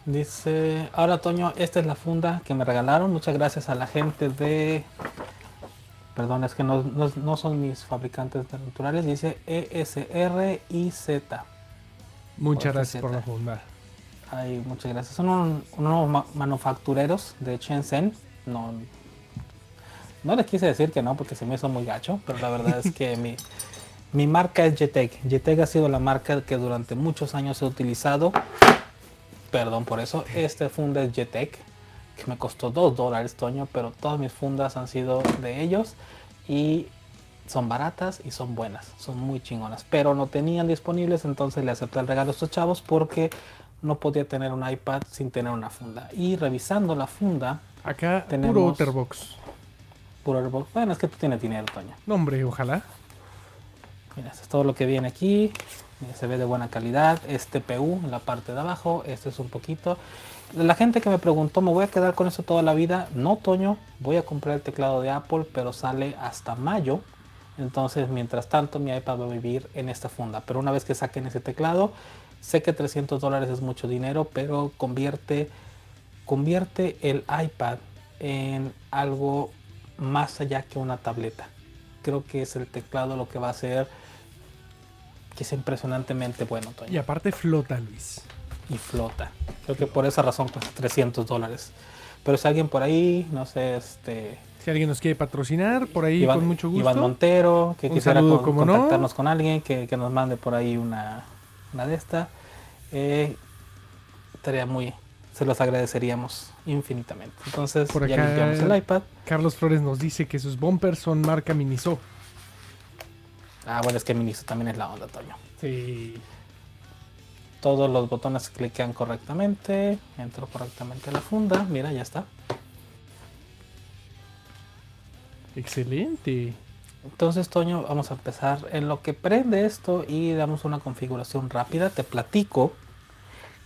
Dice, ahora Toño, esta es la funda que me regalaron. Muchas gracias a la gente de... Perdón, es que no, no- no son mis fabricantes naturales. Dice E ESRIZ. Muchas Por gracias por la funda. Ay, muchas gracias. Son un- unos ma- manufactureros de Shenzhen. No, no les quise decir que no porque se me hizo muy gacho, pero la verdad es que mi, [LAUGHS] mi marca es Jetec. Jetec ha sido la marca que durante muchos años he utilizado. Perdón por eso. Este funda es Jetec, que me costó 2 dólares, Toño, pero todas mis fundas han sido de ellos y son baratas y son buenas, son muy chingonas, pero no tenían disponibles, entonces le acepté el regalo a estos chavos porque no podía tener un iPad sin tener una funda. Y revisando la funda, Acá, puro Tenemos- Otterbox. puro Airbox, bueno, es que tú tienes dinero, Toño. No, hombre, ojalá. Mira, esto es todo lo que viene aquí. Mira, se ve de buena calidad. Este PU en la parte de abajo. Este es un poquito. La gente que me preguntó, ¿me voy a quedar con eso toda la vida? No, Toño. Voy a comprar el teclado de Apple, pero sale hasta mayo. Entonces, mientras tanto, mi iPad va a vivir en esta funda. Pero una vez que saquen ese teclado, sé que 300 dólares es mucho dinero, pero convierte, convierte el iPad en algo más allá que una tableta. Creo que es el teclado lo que va a hacer que es impresionantemente bueno, Toño. Y aparte flota, Luis. Y flota. Creo que por esa razón cuesta 300 dólares. Pero si alguien por ahí, no sé, este... Si alguien nos quiere patrocinar, por ahí Iván, con mucho gusto. Iván Montero, que Un quisiera saludo, con- como no. contactarnos con alguien, que, que nos mande por ahí una, una de estas, eh, estaría muy, se los agradeceríamos infinitamente. Entonces, Por ya acá- limpiamos el iPad. Carlos Flores nos dice que sus bumpers son marca Miniso. Ah, bueno, es que Miniso también es la onda, Toño. Sí. Todos los botones se cliquean correctamente, entro correctamente a la funda, mira, ya está. Excelente. Entonces, Toño, vamos a empezar en lo que prende esto y damos una configuración rápida. Te platico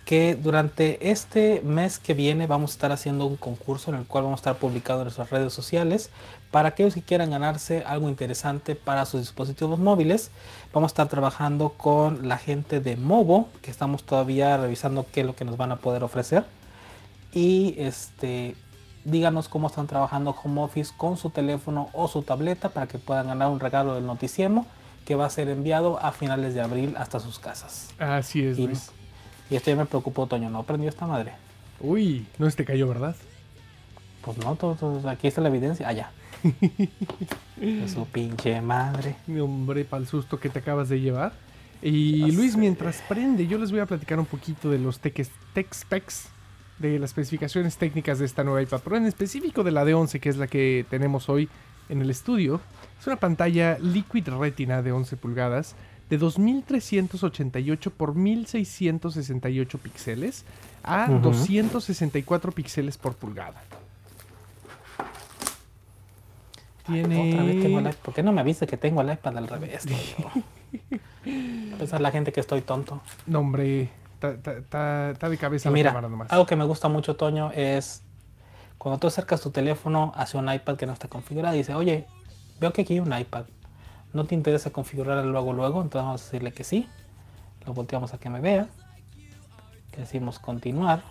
que durante este mes que viene vamos a estar haciendo un concurso en el cual vamos a estar publicando en nuestras redes sociales para aquellos que quieran ganarse algo interesante para sus dispositivos móviles. Vamos a estar trabajando con la gente de Movo, que estamos todavía revisando qué es lo que nos van a poder ofrecer. Y este, díganos cómo están trabajando home office con su teléfono o su tableta para que puedan ganar un regalo del noticiemo que va a ser enviado a finales de abril hasta sus casas. Así es, Y, Luis. y esto ya me preocupó, Toño, ¿no aprendió esta madre? Uy, no se te cayó, ¿verdad? Pues no, todo- todo- aquí está la evidencia. Allá. De [LAUGHS] su pinche madre. Hombre, para el susto que te acabas de llevar. Y Ya Luis, sé. mientras prende, yo les voy a platicar un poquito de los tech, specs, de las especificaciones técnicas de esta nueva iPad Pro, en específico de la D11, que es la que tenemos hoy en el estudio. Es una pantalla Liquid Retina de 11 pulgadas, de 2388 por 1668 píxeles a Ujú. 264 píxeles por pulgada. Otra vez tengo el Tiene iPad. ¿Por qué no me avisa que tengo el iPad al revés? A la gente que estoy tonto. No, hombre, está de cabeza Y la mira, cámara nomás. algo que me gusta mucho, Toño, es cuando tú acercas tu teléfono hacia un iPad que no está configurado y dice, oye, veo que aquí hay un iPad. ¿No te interesa configurarlo luego, luego? Entonces vamos a decirle que sí. Lo volteamos a que me vea. Decimos continuar.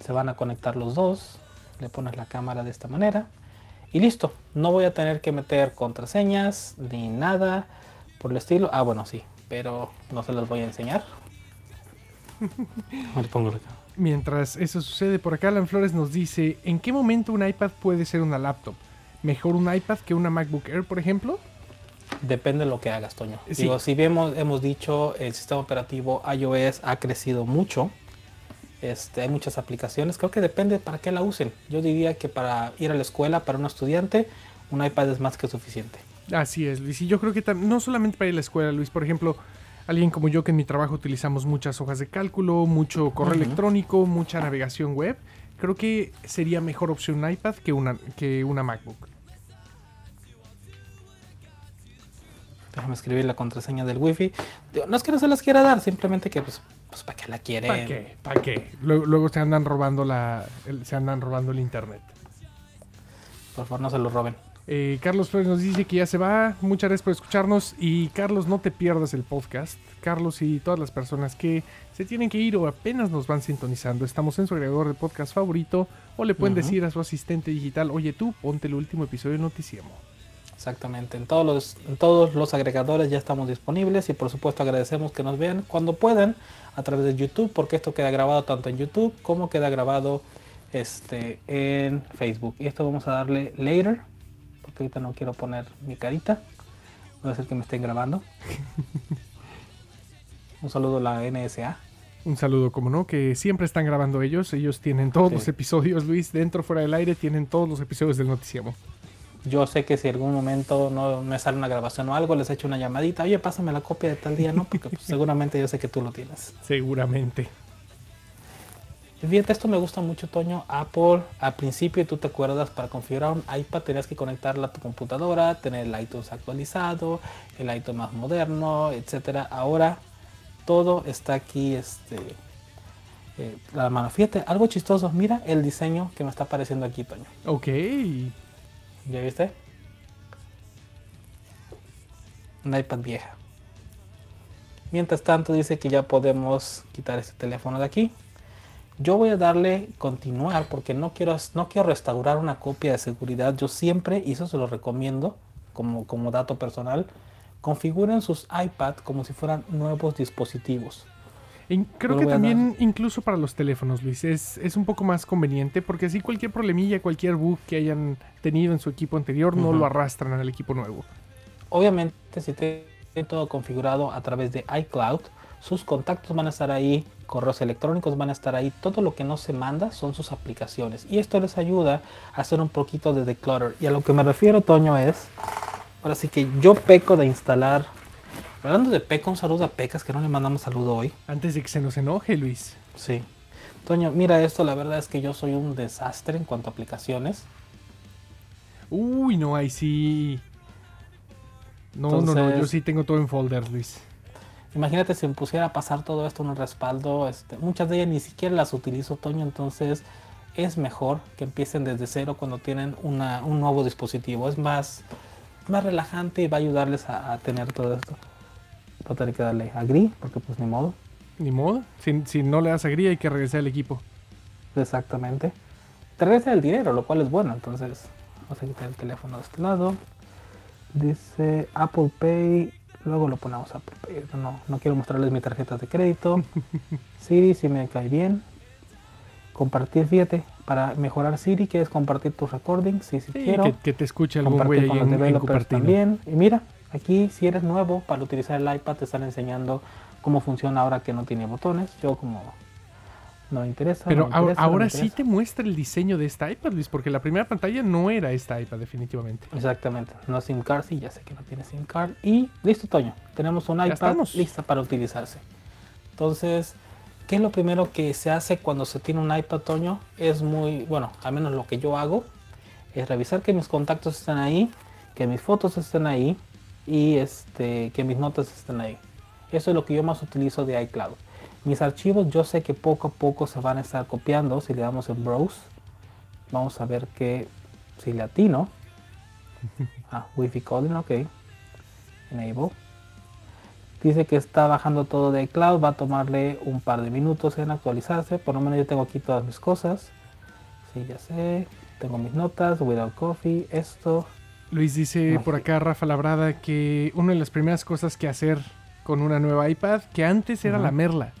Se van a conectar los dos. Le pones la cámara de esta manera. Y listo. No voy a tener que meter contraseñas ni nada por el estilo. Ah, bueno, sí. Pero no se los voy a enseñar. [LAUGHS] Pongo. Mientras eso sucede, por acá Alan Flores nos dice, ¿en qué momento un iPad puede ser una laptop? ¿Mejor un iPad que una MacBook Air, por ejemplo? Depende de lo que hagas, Toño. Sí. Digo, si vemos, hemos dicho, el sistema operativo iOS ha crecido mucho. Este, hay muchas aplicaciones. Creo que depende para qué la usen. Yo diría que para ir a la escuela, para un estudiante, un iPad es más que suficiente. Así es, Luis. Y yo creo que no solamente para ir a la escuela, Luis. Por ejemplo, alguien como yo que en mi trabajo utilizamos muchas hojas de cálculo, mucho correo electrónico, mucha navegación web. Creo que sería mejor opción un iPad que una, que una MacBook. Déjame escribir la contraseña del Wi-Fi. Digo, no es que no se las quiera dar, simplemente que, pues, pues ¿para qué la quieren? ¿Para qué? ¿Para qué? Luego, luego se andan robando la, el- se andan robando el internet. Por favor, no se lo roben. Eh, Carlos Flores nos dice que ya se va. Muchas gracias por escucharnos. Y Carlos, no te pierdas el podcast. Carlos y todas las personas que se tienen que ir o apenas nos van sintonizando. Estamos en su agregador de podcast favorito. O le pueden decir a su asistente digital, oye tú, ponte el último episodio de Noticiemo. Exactamente, en todos, los, en todos los agregadores ya estamos disponibles y por supuesto agradecemos que nos vean cuando puedan a través de YouTube porque esto queda grabado tanto en YouTube como queda grabado este, en Facebook. Y esto vamos a darle later porque ahorita no quiero poner mi carita, no es el que me estén grabando. [LAUGHS] Un saludo a la NSA. Un saludo, como no, que siempre están grabando ellos. Ellos tienen todos Sí. los episodios, Luis, dentro, fuera del aire, tienen todos los episodios del Noticiemo. Yo sé que si algún momento no me sale una grabación o algo, les echo una llamadita. Oye, pásame la copia de tal día, ¿no? Porque pues, seguramente yo sé que tú lo tienes. Seguramente. Fíjate, esto me gusta mucho, Toño. Apple, al principio, tú te acuerdas, para configurar un iPad tenías que conectarla a tu computadora, tener el iTunes actualizado, el iTunes más moderno, etcétera. Ahora todo está aquí, este, eh, la mano. Fíjate, algo chistoso. Mira el diseño que me está apareciendo aquí, Toño. Ok. ¿Ya viste? Una iPad vieja. Mientras tanto dice que ya podemos quitar este teléfono de aquí. Yo voy a darle continuar porque no quiero, no quiero restaurar una copia de seguridad. Yo siempre, y eso se lo recomiendo como, como dato personal, configuren sus iPad como si fueran nuevos dispositivos. In- creo que también incluso para los teléfonos, Luis, es, es un poco más conveniente porque así cualquier problemilla, cualquier bug que hayan tenido en su equipo anterior no lo arrastran al equipo nuevo. Obviamente, si tienen todo configurado a través de iCloud, sus contactos van a estar ahí, correos electrónicos van a estar ahí, todo lo que no se manda son sus aplicaciones. Y esto les ayuda a hacer un poquito de declutter. Y a lo que me refiero, Toño, es, ahora sí que yo peco de instalar, hablando de peco, un saludo a Pecas, que no le mandamos saludo hoy. Antes de que se nos enoje, Luis. Sí. Toño, mira esto, la verdad es que yo soy un desastre en cuanto a aplicaciones. Uy, no, ahí sí. No, no, no, yo sí tengo todo en folder, Luis. Imagínate si me pusiera a pasar todo esto en un respaldo, este, muchas de ellas ni siquiera las utilizo, Toño, entonces es mejor que empiecen desde cero cuando tienen una- un nuevo dispositivo. Es más, más relajante y va a ayudarles a, a tener todo esto. Voy a tener que darle agree, porque pues ni modo. Ni modo. Si, si no le das a Gría, hay que regresar al equipo. Exactamente. Te regresa el dinero, lo cual es bueno. Entonces, vamos a quitar el teléfono de este lado. Dice Apple Pay. Luego lo ponemos Apple Pay. No, no quiero mostrarles mi tarjeta de crédito. [LAUGHS] Siri, si me cae bien. Compartir, fíjate. Para mejorar Siri, ¿quieres compartir tus recordings? Sí, sí, Sí, quiero. que, que te escuche algún güey ahí en, en también. Y mira, aquí si eres nuevo para utilizar el iPad te están enseñando cómo funciona ahora que no tiene botones. Yo como no me interesa. no Pero ahora, no sí te muestra el diseño de esta iPad, Luis, porque la primera pantalla no era esta iPad, definitivamente. Exactamente, no SIM card, sí, ya sé que no tiene SIM card. Y listo, Toño, tenemos un iPad lista para utilizarse. Entonces, ¿qué es lo primero que se hace cuando se tiene un iPad, Toño? Es muy, bueno, al menos lo que yo hago, es revisar que mis contactos estén ahí, que mis fotos estén ahí y este, que mis notas estén ahí. Eso es lo que yo más utilizo de iCloud. Mis archivos yo sé que poco a poco se van a estar copiando. Si le damos en Browse, vamos a ver que si le atino, [LAUGHS] Ah, Wi-Fi calling, ok. Enable. Dice que está bajando todo de cloud, va a tomarle un par de minutos en actualizarse. Por lo menos yo tengo aquí todas mis cosas. Sí, ya sé. Tengo mis notas, Without Coffee, esto. Luis dice Ay. por acá, Rafa Labrada, que una de las primeras cosas que hacer con una nueva iPad, que antes era la merla.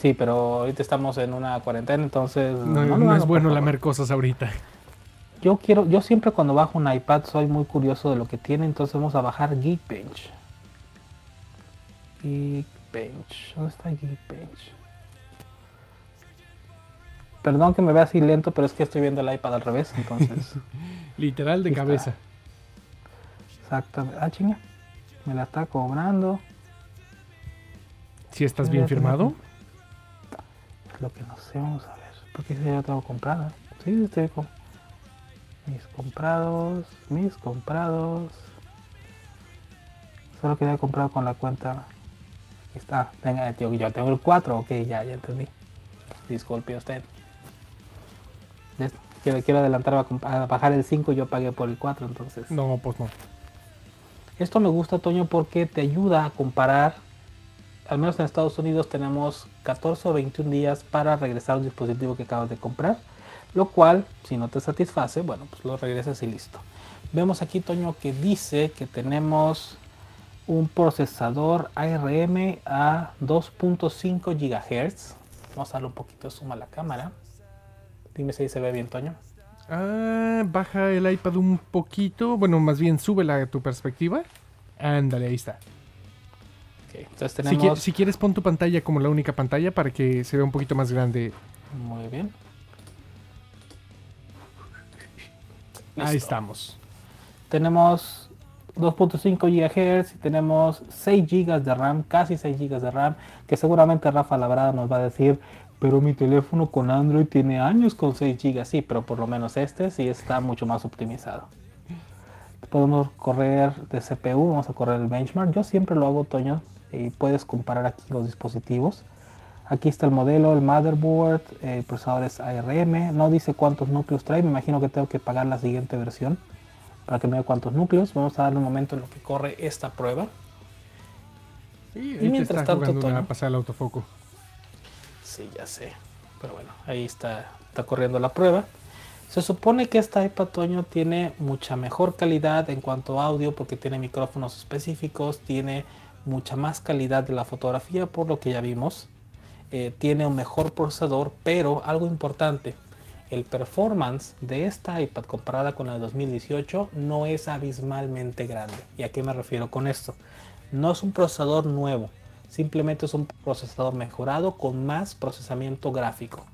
Sí, pero ahorita estamos en una cuarentena, entonces No, no hagan, es bueno lamer cosas ahorita. Yo quiero, yo siempre cuando bajo un iPad soy muy curioso de lo que tiene, entonces vamos a bajar Geekbench. Geekbench, ¿dónde está Geekbench? Perdón que me vea así lento, pero es que estoy viendo el iPad al revés, [LAUGHS] entonces. Literal de cabeza. Exactamente. Ah, chinga. Me la está cobrando. Si estás Ya, bien firmado. Es lo que no sé, vamos a ver. Porque si ya tengo comprada. Sí, estoy con. Mis comprados. Mis comprados. Solo que había comprado con la cuenta. Aquí está. Venga, tío, yo tengo el 4. Ok, ya, ya entendí. Disculpe usted. ¿Ves? Quiero, quiero adelantar a, bajar el 5 y yo pagué por el 4, entonces. No, pues no. Esto me gusta, Toño, porque te ayuda a comparar. Al menos en Estados Unidos tenemos 14 o 21 días para regresar al dispositivo que acabas de comprar. Lo cual, si no te satisface, bueno, pues lo regresas y listo. Vemos aquí, Toño, que dice que tenemos un procesador ARM a 2.5 GHz. Vamos a darle un poquito de zoom a la cámara. Dime si ahí se ve bien, Toño. Ah, baja el iPad un poquito. Bueno, más bien súbela a tu perspectiva. Ándale, ahí está. Entonces Si, tenemos... qui- si quieres, pon tu pantalla como la única pantalla para que se vea un poquito más grande. Muy bien. Ahí estamos. Tenemos 2.5 GHz y tenemos 6 GB de RAM, casi 6 GB de RAM, que seguramente Rafa Labrada nos va a decir, pero mi teléfono con Android tiene años con 6 GB, sí, pero por lo menos este sí está mucho más optimizado. Podemos correr de CPU, vamos a correr el benchmark, yo siempre lo hago, Toño, y puedes comparar aquí los dispositivos. Aquí está el modelo, el motherboard, el procesador es ARM, no dice cuántos núcleos trae, me imagino que tengo que pagar la siguiente versión para que me diga cuántos núcleos. Vamos a darle un momento en lo que corre esta prueba. Sí, Y mientras está tanto, una Toño. pasada al autofoco. Sí, ya sé. Pero bueno, ahí está, está corriendo la prueba. Se supone que esta iPad Toño tiene mucha mejor calidad en cuanto a audio porque tiene micrófonos específicos, tiene mucha más calidad de la fotografía por lo que ya vimos. Eh, tiene un mejor procesador, pero algo importante, el performance de esta iPad comparada con la de 2018 no es abismalmente grande. ¿Y a qué me refiero con esto? No es un procesador nuevo, simplemente es un procesador mejorado con más procesamiento gráfico.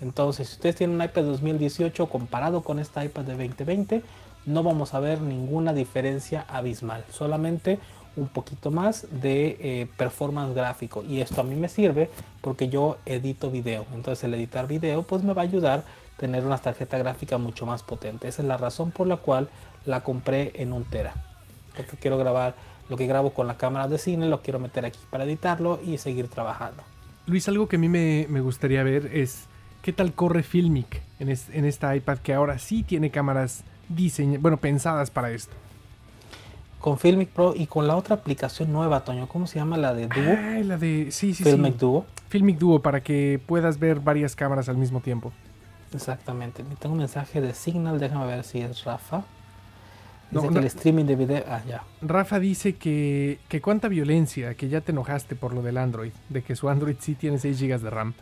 Entonces, si ustedes tienen un iPad 2018 comparado con esta iPad de 2020, no vamos a ver ninguna diferencia abismal, solamente un poquito más de eh, performance gráfico. Y esto a mí me sirve porque yo edito video. Entonces, el editar video pues me va a ayudar tener una tarjeta gráfica mucho más potente. Esa es la razón por la cual la compré en un tera. Porque quiero grabar lo que grabo con la cámara de cine, lo quiero meter aquí para editarlo y seguir trabajando. Luis, algo que a mí me, me gustaría ver es qué tal corre Filmic en, en, esta iPad que ahora sí tiene cámaras diseñadas, bueno, pensadas para esto. Con Filmic Pro y con la otra aplicación nueva, Toño, ¿cómo se llama? La de Duo. Ah, la de, sí, sí, Filmic Duo. Filmic Duo, para que puedas ver varias cámaras al mismo tiempo. Exactamente. Tengo un mensaje de Signal, déjame ver si es Rafa. Dice que el streaming de video. Ah, ya. Rafa dice que, que cuánta violencia, que ya te enojaste por lo del Android, de que su Android sí tiene 6 GB de RAM.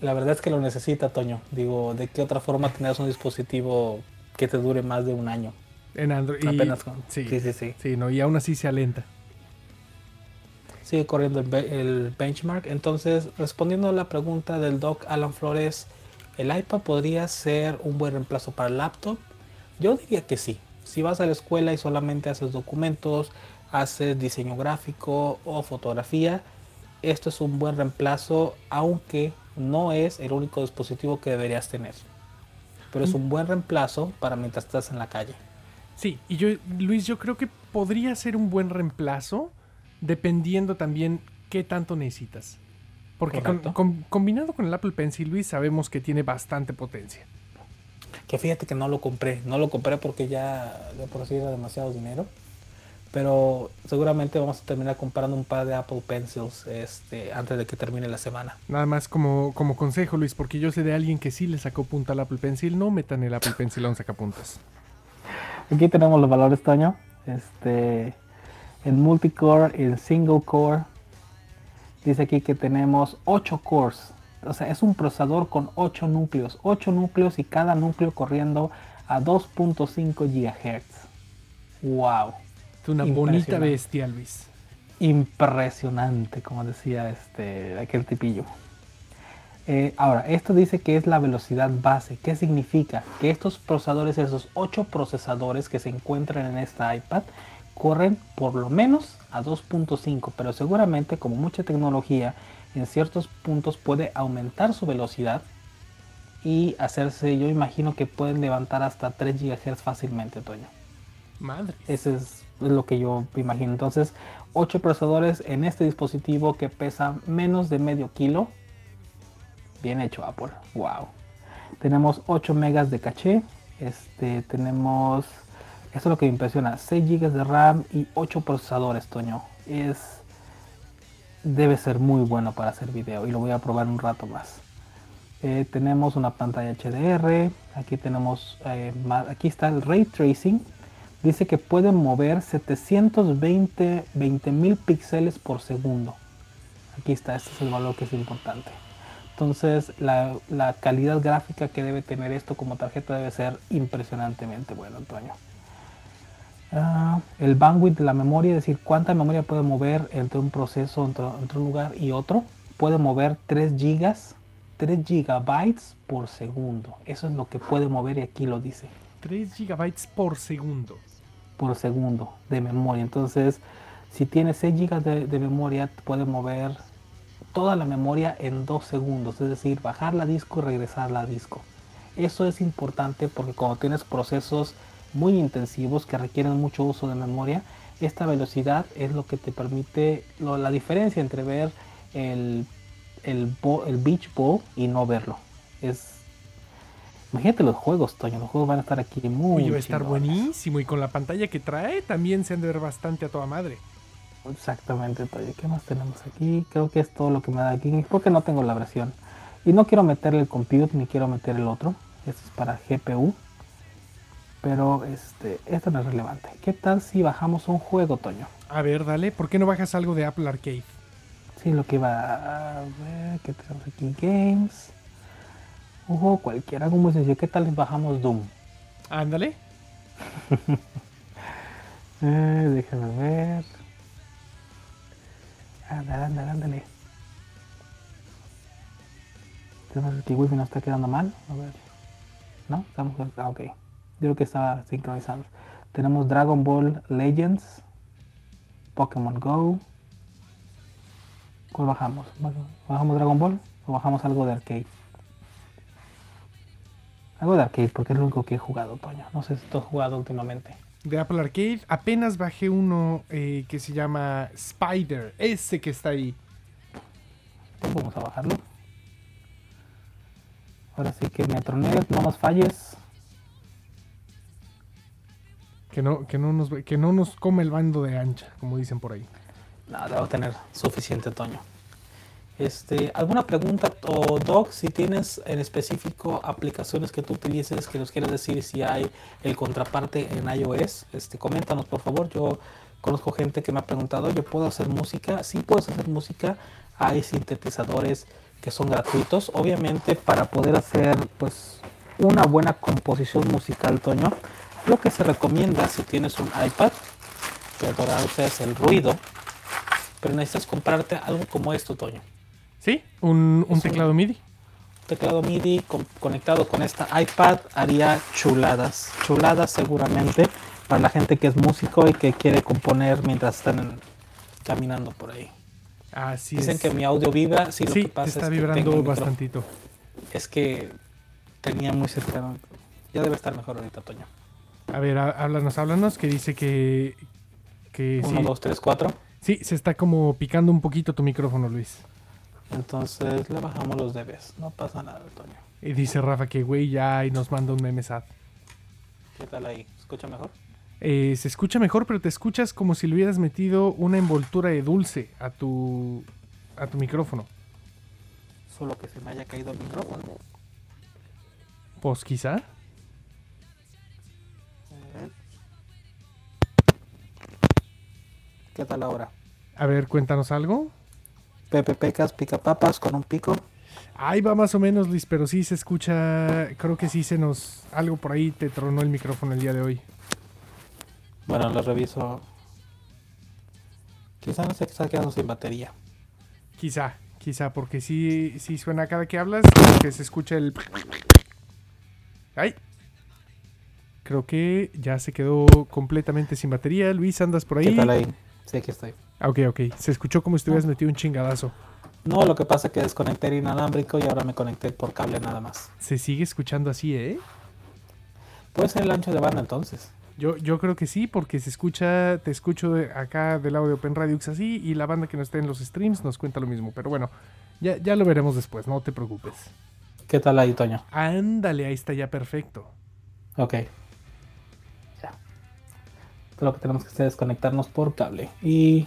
La verdad es que lo necesita, Toño. Digo, ¿de qué otra forma tener un dispositivo que te dure más de un año? En Android. Apenas con... sí, sí, sí, sí. no, y aún así se alenta. Sigue corriendo el, el, benchmark. Entonces, respondiendo a la pregunta del doc Alan Flores, ¿el iPad podría ser un buen reemplazo para el laptop? Yo diría que sí. Si vas a la escuela y solamente haces documentos, haces diseño gráfico o fotografía, esto es un buen reemplazo, aunque no es el único dispositivo que deberías tener. Pero es mm. un buen reemplazo para mientras estás en la calle. Sí, y yo, Luis, yo creo que podría ser un buen reemplazo dependiendo también qué tanto necesitas. Porque combinado con el Apple Pencil, Luis, sabemos que tiene bastante potencia. Que fíjate que no lo compré. No lo compré porque ya de por sí era demasiado dinero. Pero seguramente vamos a terminar comprando un par de Apple Pencils este, antes de que termine la semana. Nada más como, como consejo, Luis, porque yo sé de alguien que sí le sacó punta al Apple Pencil. No metan el Apple Pencil a un sacapuntas. Aquí tenemos los valores, Toño. Este, en multicore, en single core. Dice aquí que tenemos 8 cores o sea, es un procesador con 8 núcleos, 8 núcleos y cada núcleo corriendo a 2.5 GHz. ¡Wow! Es una bonita bestia, Luis. Impresionante, como decía este, aquel tipillo. Eh, ahora, esto dice que es la velocidad base. ¿Qué significa? Que estos procesadores, esos 8 procesadores que se encuentran en esta iPad, corren por lo menos a 2.5, pero seguramente como mucha tecnología en ciertos puntos puede aumentar su velocidad y hacerse, yo imagino que pueden levantar hasta 3 GHz fácilmente, Toño. Madre. Ese es lo que yo imagino. Entonces, 8 procesadores en este dispositivo que pesa menos de medio kilo. Bien hecho, Apple. Wow. Tenemos 8 megas de caché. Este, tenemos, esto es lo que me impresiona, 6 GB de RAM y 8 procesadores, Toño. Es debe ser muy bueno para hacer video y lo voy a probar un rato más. Eh, tenemos una pantalla HDR, aquí tenemos, eh, aquí está el ray tracing, dice que puede mover 720 mil píxeles por segundo. Aquí está, este es el valor que es importante. Entonces la, la calidad gráfica que debe tener esto como tarjeta debe ser impresionantemente bueno, Antonio. Ah, el bandwidth de la memoria, es decir, cuánta memoria puede mover entre un proceso, entre, un lugar y otro. Puede mover 3 gigas, 3 gigabytes por segundo. Eso es lo que puede mover y aquí lo dice. 3 gigabytes por segundo. Por segundo de memoria. Entonces, si tiene 6 gigas de, de memoria, puede mover toda la memoria en 2 segundos. Es decir, bajar la disco y regresar la disco. Eso es importante porque cuando tienes procesos muy intensivos que requieren mucho uso de memoria, esta velocidad es lo que te permite la diferencia entre ver el, el, el Beach Ball y no verlo. Es Imagínate los juegos, Toño. Los juegos van a estar aquí muy. Uy, va a estar buenísimo. Y con la pantalla que trae también se han de ver bastante a toda madre. Exactamente, Toño. ¿Qué más tenemos aquí? Creo que es todo lo que me da aquí. Porque no tengo la versión. Y no quiero meterle el compute ni quiero meter el otro. Este es para GPU pero este, esto no es relevante. ¿Qué tal si bajamos un juego, Toño? A ver, dale, ¿por qué no bajas algo de Apple Arcade? Sí, lo que iba a ver, ¿qué tenemos aquí? Games. Ojo, cualquiera, algo muy sencillo. ¿Qué tal si bajamos Doom? Ándale. [LAUGHS] eh, déjame ver. Ándale, ándale, ándale. El kiwi no está quedando mal. A ver. ¿No? Estamos. Ah, ok. Yo creo que está sincronizando. Tenemos Dragon Ball Legends. Pokémon Go. ¿Cuál bajamos? ¿Bajamos Dragon Ball o bajamos algo de arcade? Algo de arcade, porque es lo único que he jugado, Toño. No sé si tú has jugado últimamente. De Apple Arcade, apenas bajé uno eh, que se llama Spider, ese que está ahí. Vamos a bajarlo. Ahora sí que me tronees, no nos falles. Que no, que, no nos, que no nos come el bando de ancha, como dicen por ahí. No, debo tener suficiente, Toño. Este, ¿Alguna pregunta o Doc, si tienes en específico aplicaciones que tú utilices que nos quieras decir si hay el contraparte en iOS? Este, coméntanos por favor. Yo conozco gente que me ha preguntado, ¿yo puedo hacer música? Sí puedes hacer música. Hay sintetizadores que son gratuitos. Obviamente para poder hacer pues una buena composición musical, Toño, lo que se recomienda si tienes un iPad, que ahora es el ruido, pero necesitas comprarte algo como esto, Toño. ¿Sí? ¿Un, un teclado MIDI? Teclado MIDI conectado con esta iPad haría chuladas. Chuladas seguramente para la gente que es músico y que quiere componer mientras están caminando por ahí. Así Dicen que mi audio vibra. Sí, lo que pasa está es que vibrando bastantito. Es que tenía muy cercano. Ya debe estar mejor ahorita, Toño. A ver, há- háblanos, háblanos, que dice que... que Uno, sí, dos, tres, cuatro. sí, se está como picando un poquito tu micrófono, Luis. Entonces le bajamos los debes. No pasa nada, Toño. Y dice Rafa que, güey, ya y nos manda un meme sad. ¿Qué tal ahí? ¿Escucha mejor? Eh, se escucha mejor, pero te escuchas como si le hubieras metido una envoltura de dulce a tu, a tu micrófono. Solo que se me haya caído el micrófono. Pues quizá. ¿Qué tal ahora? A ver, cuéntanos algo. Pepe Pecas, pica papas con un pico. Ahí va más o menos, Luis, pero sí se escucha. Creo que sí se nos. Algo por ahí te tronó el micrófono el día de hoy. Bueno, lo reviso. Quizá no se está quedando sin batería. Quizá, quizá, porque sí, sí suena cada que hablas, que se escucha el. ¡Ay! Creo que ya se quedó completamente sin batería. Luis, ¿andas por ahí? ¿Qué tal ahí? Sí, aquí estoy. Ah, ok, ok. Se escuchó como si te hubieras metido un chingadazo. No, lo que pasa es que desconecté el inalámbrico y ahora me conecté por cable nada más. Se sigue escuchando así, ¿eh? Puede ser el ancho de banda entonces. Yo, yo creo que sí, porque se escucha, te escucho acá del lado de Open Radio así, y la banda que no está en los streams nos cuenta lo mismo. Pero bueno, ya, ya lo veremos después, no te preocupes. ¿Qué tal ahí, Toño? Ándale, ahí está ya perfecto. Ok. Lo que tenemos que hacer es conectarnos por cable. Y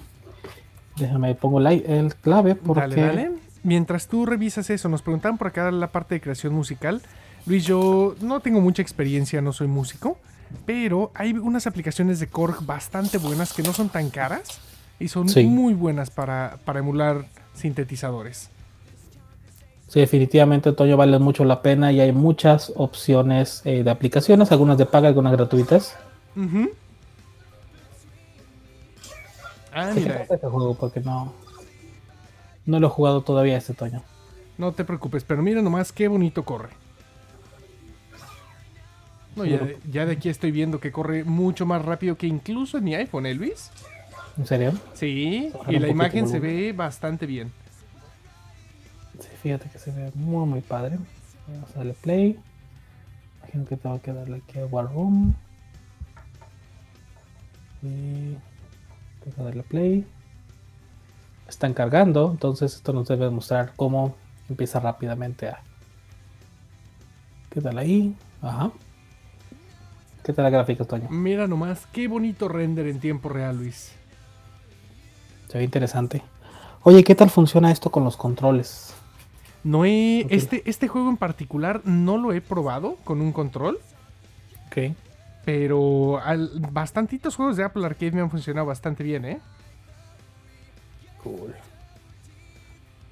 déjame pongo la- el clave porque Dale, dale. Mientras tú revisas eso, nos preguntaban por acá la parte de creación musical. Luis, yo no tengo mucha experiencia, no soy músico, pero hay unas aplicaciones de Korg bastante buenas que no son tan caras y son Sí. muy buenas para, para emular sintetizadores. Sí, definitivamente Toño vale mucho la pena y hay muchas opciones eh, de aplicaciones, algunas de paga, algunas gratuitas. Ujú. Ah, mira, este juego porque no, no lo he jugado todavía este Toño. no te preocupes, pero mira nomás qué bonito corre. No, ya, de- ya de aquí estoy viendo que corre mucho más rápido que incluso en mi iPhone, ¿eh, Luis? ¿En serio? Sí, y la imagen se ve bastante bien. Sí, fíjate que se ve muy muy padre. Vamos a darle play. Imagino que tengo que darle aquí a War Room. Y tengo que darle play. Están cargando, entonces esto nos debe mostrar cómo empieza rápidamente a. ¿Qué tal ahí? Ajá. ¿Qué tal la gráfica, Toño? Mira nomás, qué bonito render en tiempo real, Luis. Se ve interesante. Oye, ¿qué tal funciona esto con los controles? No he, este, este juego en particular no lo he probado con un control, Ok. Pero al, bastantitos juegos de Apple Arcade me han funcionado bastante bien, ¿eh? Cool.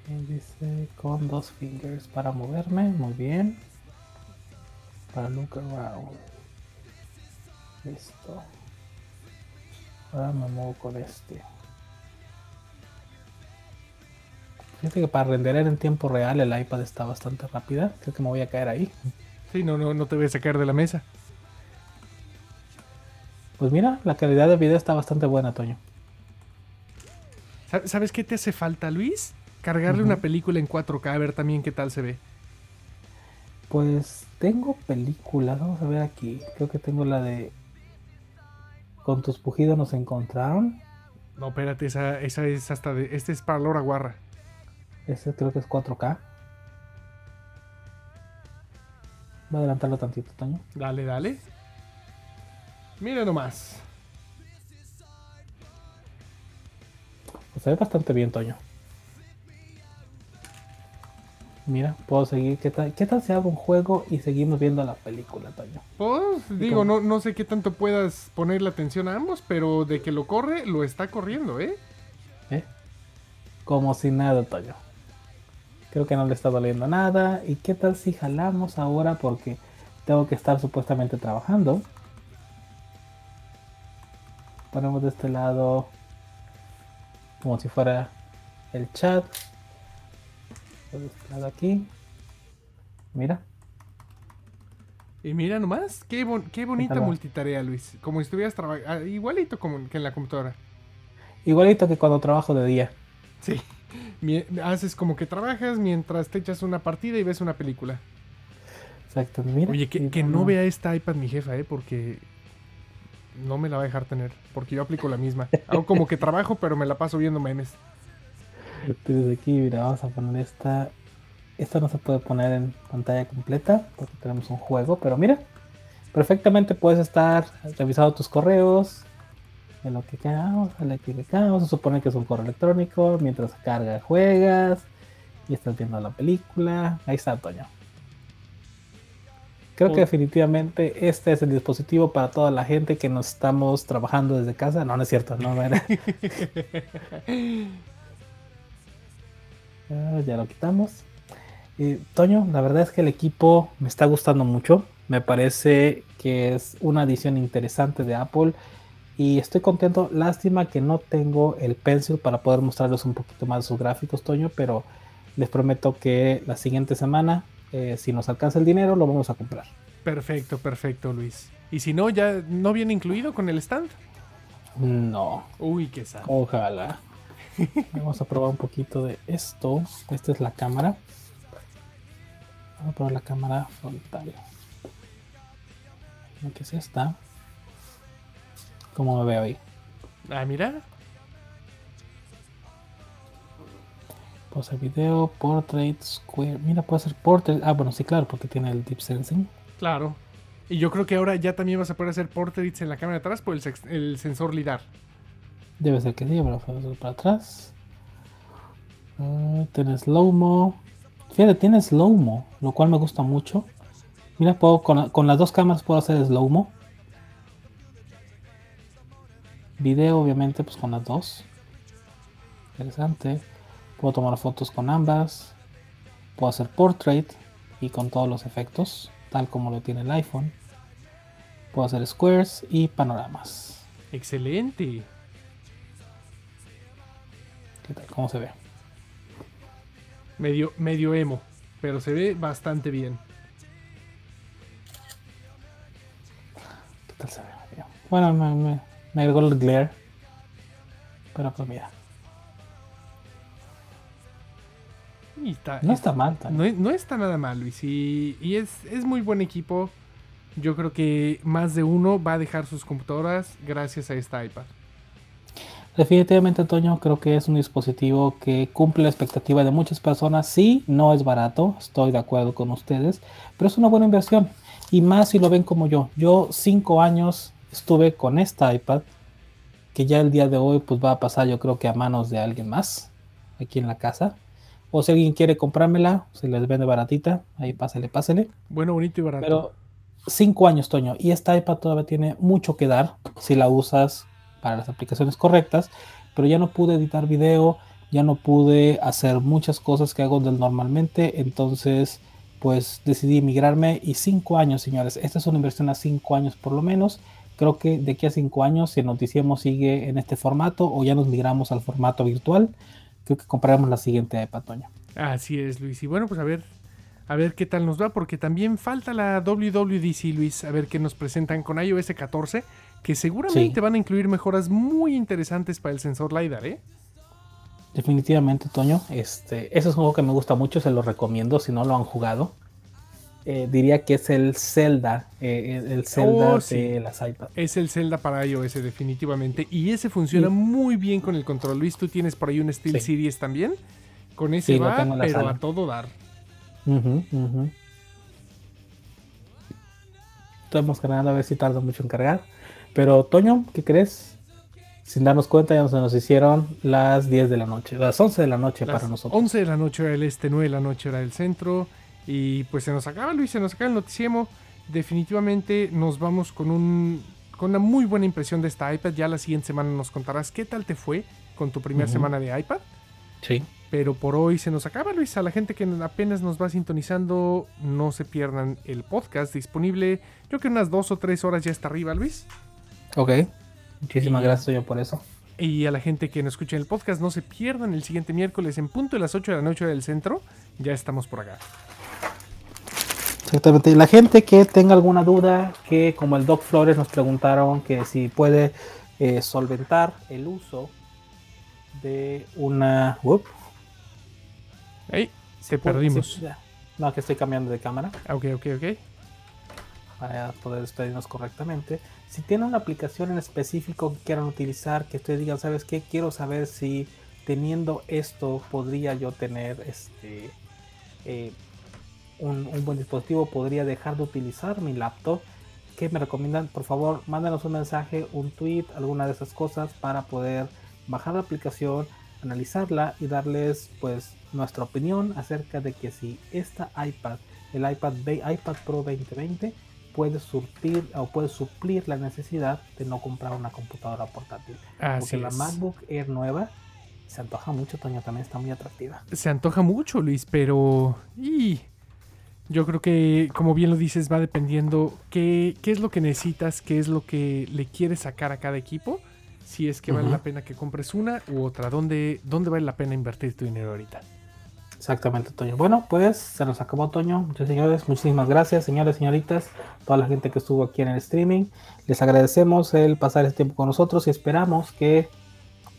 Y dice con dos fingers para moverme, muy bien. Para look around. Listo. Ahora me muevo con este. Fíjate que para renderer en tiempo real el iPad está bastante rápida. Creo que me voy a caer ahí. Sí, no, no, no te voy a sacar de la mesa. Pues mira, la calidad de video está bastante buena, Toño. Sa- ¿Sabes qué te hace falta, Luis? Cargarle una película en 4K a ver también qué tal se ve. Pues tengo películas, vamos a ver aquí. Creo que tengo la de Con tus pujidos nos encontraron. No, espérate, esa, esa es hasta de. Este es para Laura Guarra. Ese creo que es 4K. Voy a adelantarlo tantito, Toño. Dale, dale. Mira nomás. Se ve bastante bien, Toño. Mira, puedo seguir. ¿Qué tal, ¿Qué tal si abro un juego y seguimos viendo la película, Toño? Pues, digo, no, no sé qué tanto puedas ponerle atención a ambos, pero de que lo corre, lo está corriendo, ¿eh? ¿Eh? Como si nada, Toño. Creo que no le está doliendo nada. ¿Y qué tal si jalamos ahora? Porque tengo que estar supuestamente trabajando. Ponemos de este lado como si fuera el chat. De este lado aquí. Mira. Y mira nomás, qué, bon- qué bonita multitarea, Luis. Como si estuvieras trabajando, igualito como que en la computadora. Igualito que cuando trabajo de día. Sí. [LAUGHS] Haces como que trabajas mientras te echas una partida y ves una película. Exacto. Mira. Oye, que, que no vea esta iPad mi jefa, ¿eh? Porque no me la va a dejar tener. Porque yo aplico la misma. Hago como que trabajo, pero me la paso viendo memes. Tienes aquí, mira, vamos a poner esta. Esta no se puede poner en pantalla completa porque tenemos un juego, pero mira, perfectamente puedes estar revisando tus correos, en lo que quedamos, en lo que quedamos, se supone que es un correo electrónico, mientras carga juegas y estás viendo la película. Ahí está, Toño. Creo que definitivamente este es el dispositivo para toda la gente que nos estamos trabajando desde casa. No, no es cierto, no, no era. [LAUGHS] Ah, ya lo quitamos. Eh, Toño, la verdad es que el equipo me está gustando mucho. Me parece que es una adición interesante de Apple. Y estoy contento. Lástima que no tengo el pencil para poder mostrarles un poquito más sus gráficos, Toño. Pero les prometo que la siguiente semana, eh, si nos alcanza el dinero, lo vamos a comprar. Perfecto, perfecto, Luis. Y si no, ya no viene incluido con el stand. No, Uy, qué sad. ojalá. [LAUGHS] Vamos a probar un poquito de esto. Esta es la cámara. Vamos a probar la cámara frontal. Creo que es esta. ¿Cómo me veo ahí? Ah, mira. Puedo hacer video, portrait, square. Mira, puedo hacer portrait. Ah, bueno, sí, claro, porque tiene el deep sensing. Claro. Y yo creo que ahora ya también vas a poder hacer portraits en la cámara de atrás por el, el sensor LIDAR. Debe ser que sí, pero para atrás. Ah, tiene slow-mo. Fíjate, tiene slow-mo, lo cual me gusta mucho. Mira, puedo con, con las dos cámaras puedo hacer slow-mo. Video, obviamente, pues con las dos. Interesante. Puedo tomar fotos con ambas. Puedo hacer portrait y con todos los efectos, tal como lo tiene el iPhone. Puedo hacer squares y panoramas. Excelente. ¿Qué tal? ¿Cómo se ve? Medio, medio emo. Pero se ve bastante bien. ¿Qué tal se ve? Bueno, me, me, me agregó el glare. Pero pues mira, Y está, no está mal. No, no está nada mal, Luis. Y, y es, es muy buen equipo. Yo creo que más de uno va a dejar sus computadoras gracias a esta iPad. Definitivamente, Antonio, creo que es un dispositivo que cumple la expectativa de muchas personas. Sí, no es barato, estoy de acuerdo con ustedes, pero es una buena inversión. Y más si lo ven como yo. Yo cinco años estuve con esta iPad, que ya el día de hoy pues va a pasar yo creo que a manos de alguien más aquí en la casa. O si alguien quiere comprármela, se les vende baratita, ahí pásele, pásele. Bueno, bonito y barato. Pero cinco años, Toño, y esta iPad todavía tiene mucho que dar si la usas para las aplicaciones correctas, pero ya no pude editar video, ya no pude hacer muchas cosas que hago normalmente, entonces pues decidí migrarme y cinco años, señores, esta es una inversión a cinco años por lo menos. Creo que de aquí a cinco años, si el noticiemos sigue en este formato o ya nos migramos al formato virtual, creo que compraremos la siguiente iPad, Toño. Así es, Luis. Y bueno, pues a ver, a ver qué tal nos va, porque también falta la WWDC, Luis, a ver qué nos presentan con iOS 14, que seguramente van a incluir mejoras muy interesantes para el sensor LiDAR, ¿eh? Definitivamente, Toño. Este, ese es un juego que me gusta mucho, se lo recomiendo si no lo han jugado. Eh, diría que es el Zelda, eh, el Zelda Oh, sí. de las iPads. Es el Zelda para iOS, definitivamente. Y ese funciona Sí. muy bien con el control. Luis, tú tienes por ahí un Steel Sí. Series también. Con ese va, pero sala. a todo dar. Ujú, ujú. Estamos cargando a ver si tarda mucho en cargar. Pero, Toño, ¿qué crees? Sin darnos cuenta, ya se nos hicieron las 10 de la noche, las 11 de la noche Las para nosotros. 11 de la noche era el este, 9 de la noche era el centro. Y pues se nos acaba, Luis, se nos acaba el noticiemo. Definitivamente nos vamos con un con una muy buena impresión de esta iPad. Ya la siguiente semana nos contarás qué tal te fue con tu primera semana de iPad. Sí. Pero por hoy se nos acaba, Luis. A la gente que apenas nos va sintonizando, no se pierdan el podcast disponible. Yo creo que unas dos o tres horas ya está arriba, Luis. Ok. Muchísimas Y- gracias, Toño, por eso. Y a la gente que nos escucha en el podcast, no se pierdan el siguiente miércoles en punto de las 8 de la noche del centro. Ya estamos por acá. Exactamente. Y la gente que tenga alguna duda, que como el Doc Flores nos preguntaron que si puede eh, solventar el uso de una. Te perdimos. no, que estoy cambiando de cámara Ah, Ok, ok, ok. para poder despedirnos correctamente. Si tienen una aplicación en específico que quieran utilizar, que ustedes digan, ¿sabes qué? Quiero saber si teniendo esto podría yo tener este eh, un, un buen dispositivo, podría dejar de utilizar mi laptop. ¿Qué me recomiendan? Por favor, mándanos un mensaje, un tweet, alguna de esas cosas para poder bajar la aplicación, analizarla y darles pues nuestra opinión acerca de que si esta iPad, el iPad, iPad Pro 2020 puede surtir o puede suplir la necesidad de no comprar una computadora portátil. Así Porque la. MacBook Air nueva se antoja mucho, Toño, también está muy atractiva. Se antoja mucho, Luis, pero... y Yo creo que, como bien lo dices, va dependiendo qué, qué es lo que necesitas, qué es lo que le quieres sacar a cada equipo. Si es que vale la pena que compres una u otra. ¿Dónde, ¿Dónde vale la pena invertir tu dinero ahorita? Exactamente, Toño. Bueno, pues se nos acabó, Toño. Muchas señores, muchísimas gracias, señores, señoritas, toda la gente que estuvo aquí en el streaming. Les agradecemos el pasar este tiempo con nosotros y esperamos que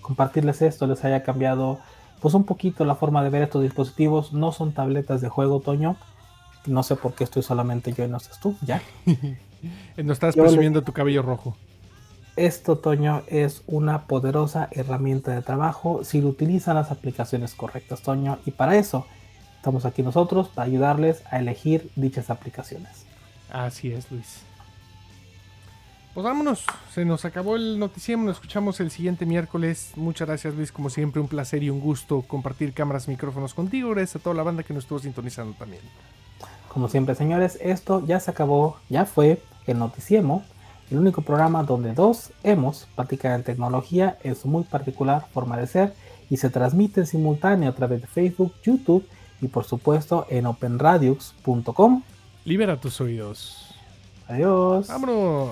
compartirles esto les haya cambiado pues un poquito la forma de ver estos dispositivos. No son tabletas de juego, Toño. No sé por qué estoy solamente yo y no estás tú, ya. [LAUGHS] No estás Yo le- presumiendo tu cabello rojo. Esto, Toño, es una poderosa herramienta de trabajo si lo utilizan las aplicaciones correctas, Toño. Y para eso estamos aquí nosotros, para ayudarles a elegir dichas aplicaciones. Así es, Luis. Pues vámonos, se nos acabó el noticiero, nos escuchamos el siguiente miércoles. Muchas gracias Luis, como siempre un placer y un gusto compartir cámaras, micrófonos contigo. Gracias a toda la banda que nos estuvo sintonizando también. Como siempre, señores, esto ya se acabó, ya fue el Noticiemo, el único programa donde dos hemos platican en tecnología en su muy particular forma de ser y se transmite en simultáneo a través de Facebook, YouTube y por supuesto en openradios.com. Libera tus oídos. Adiós. Vámonos.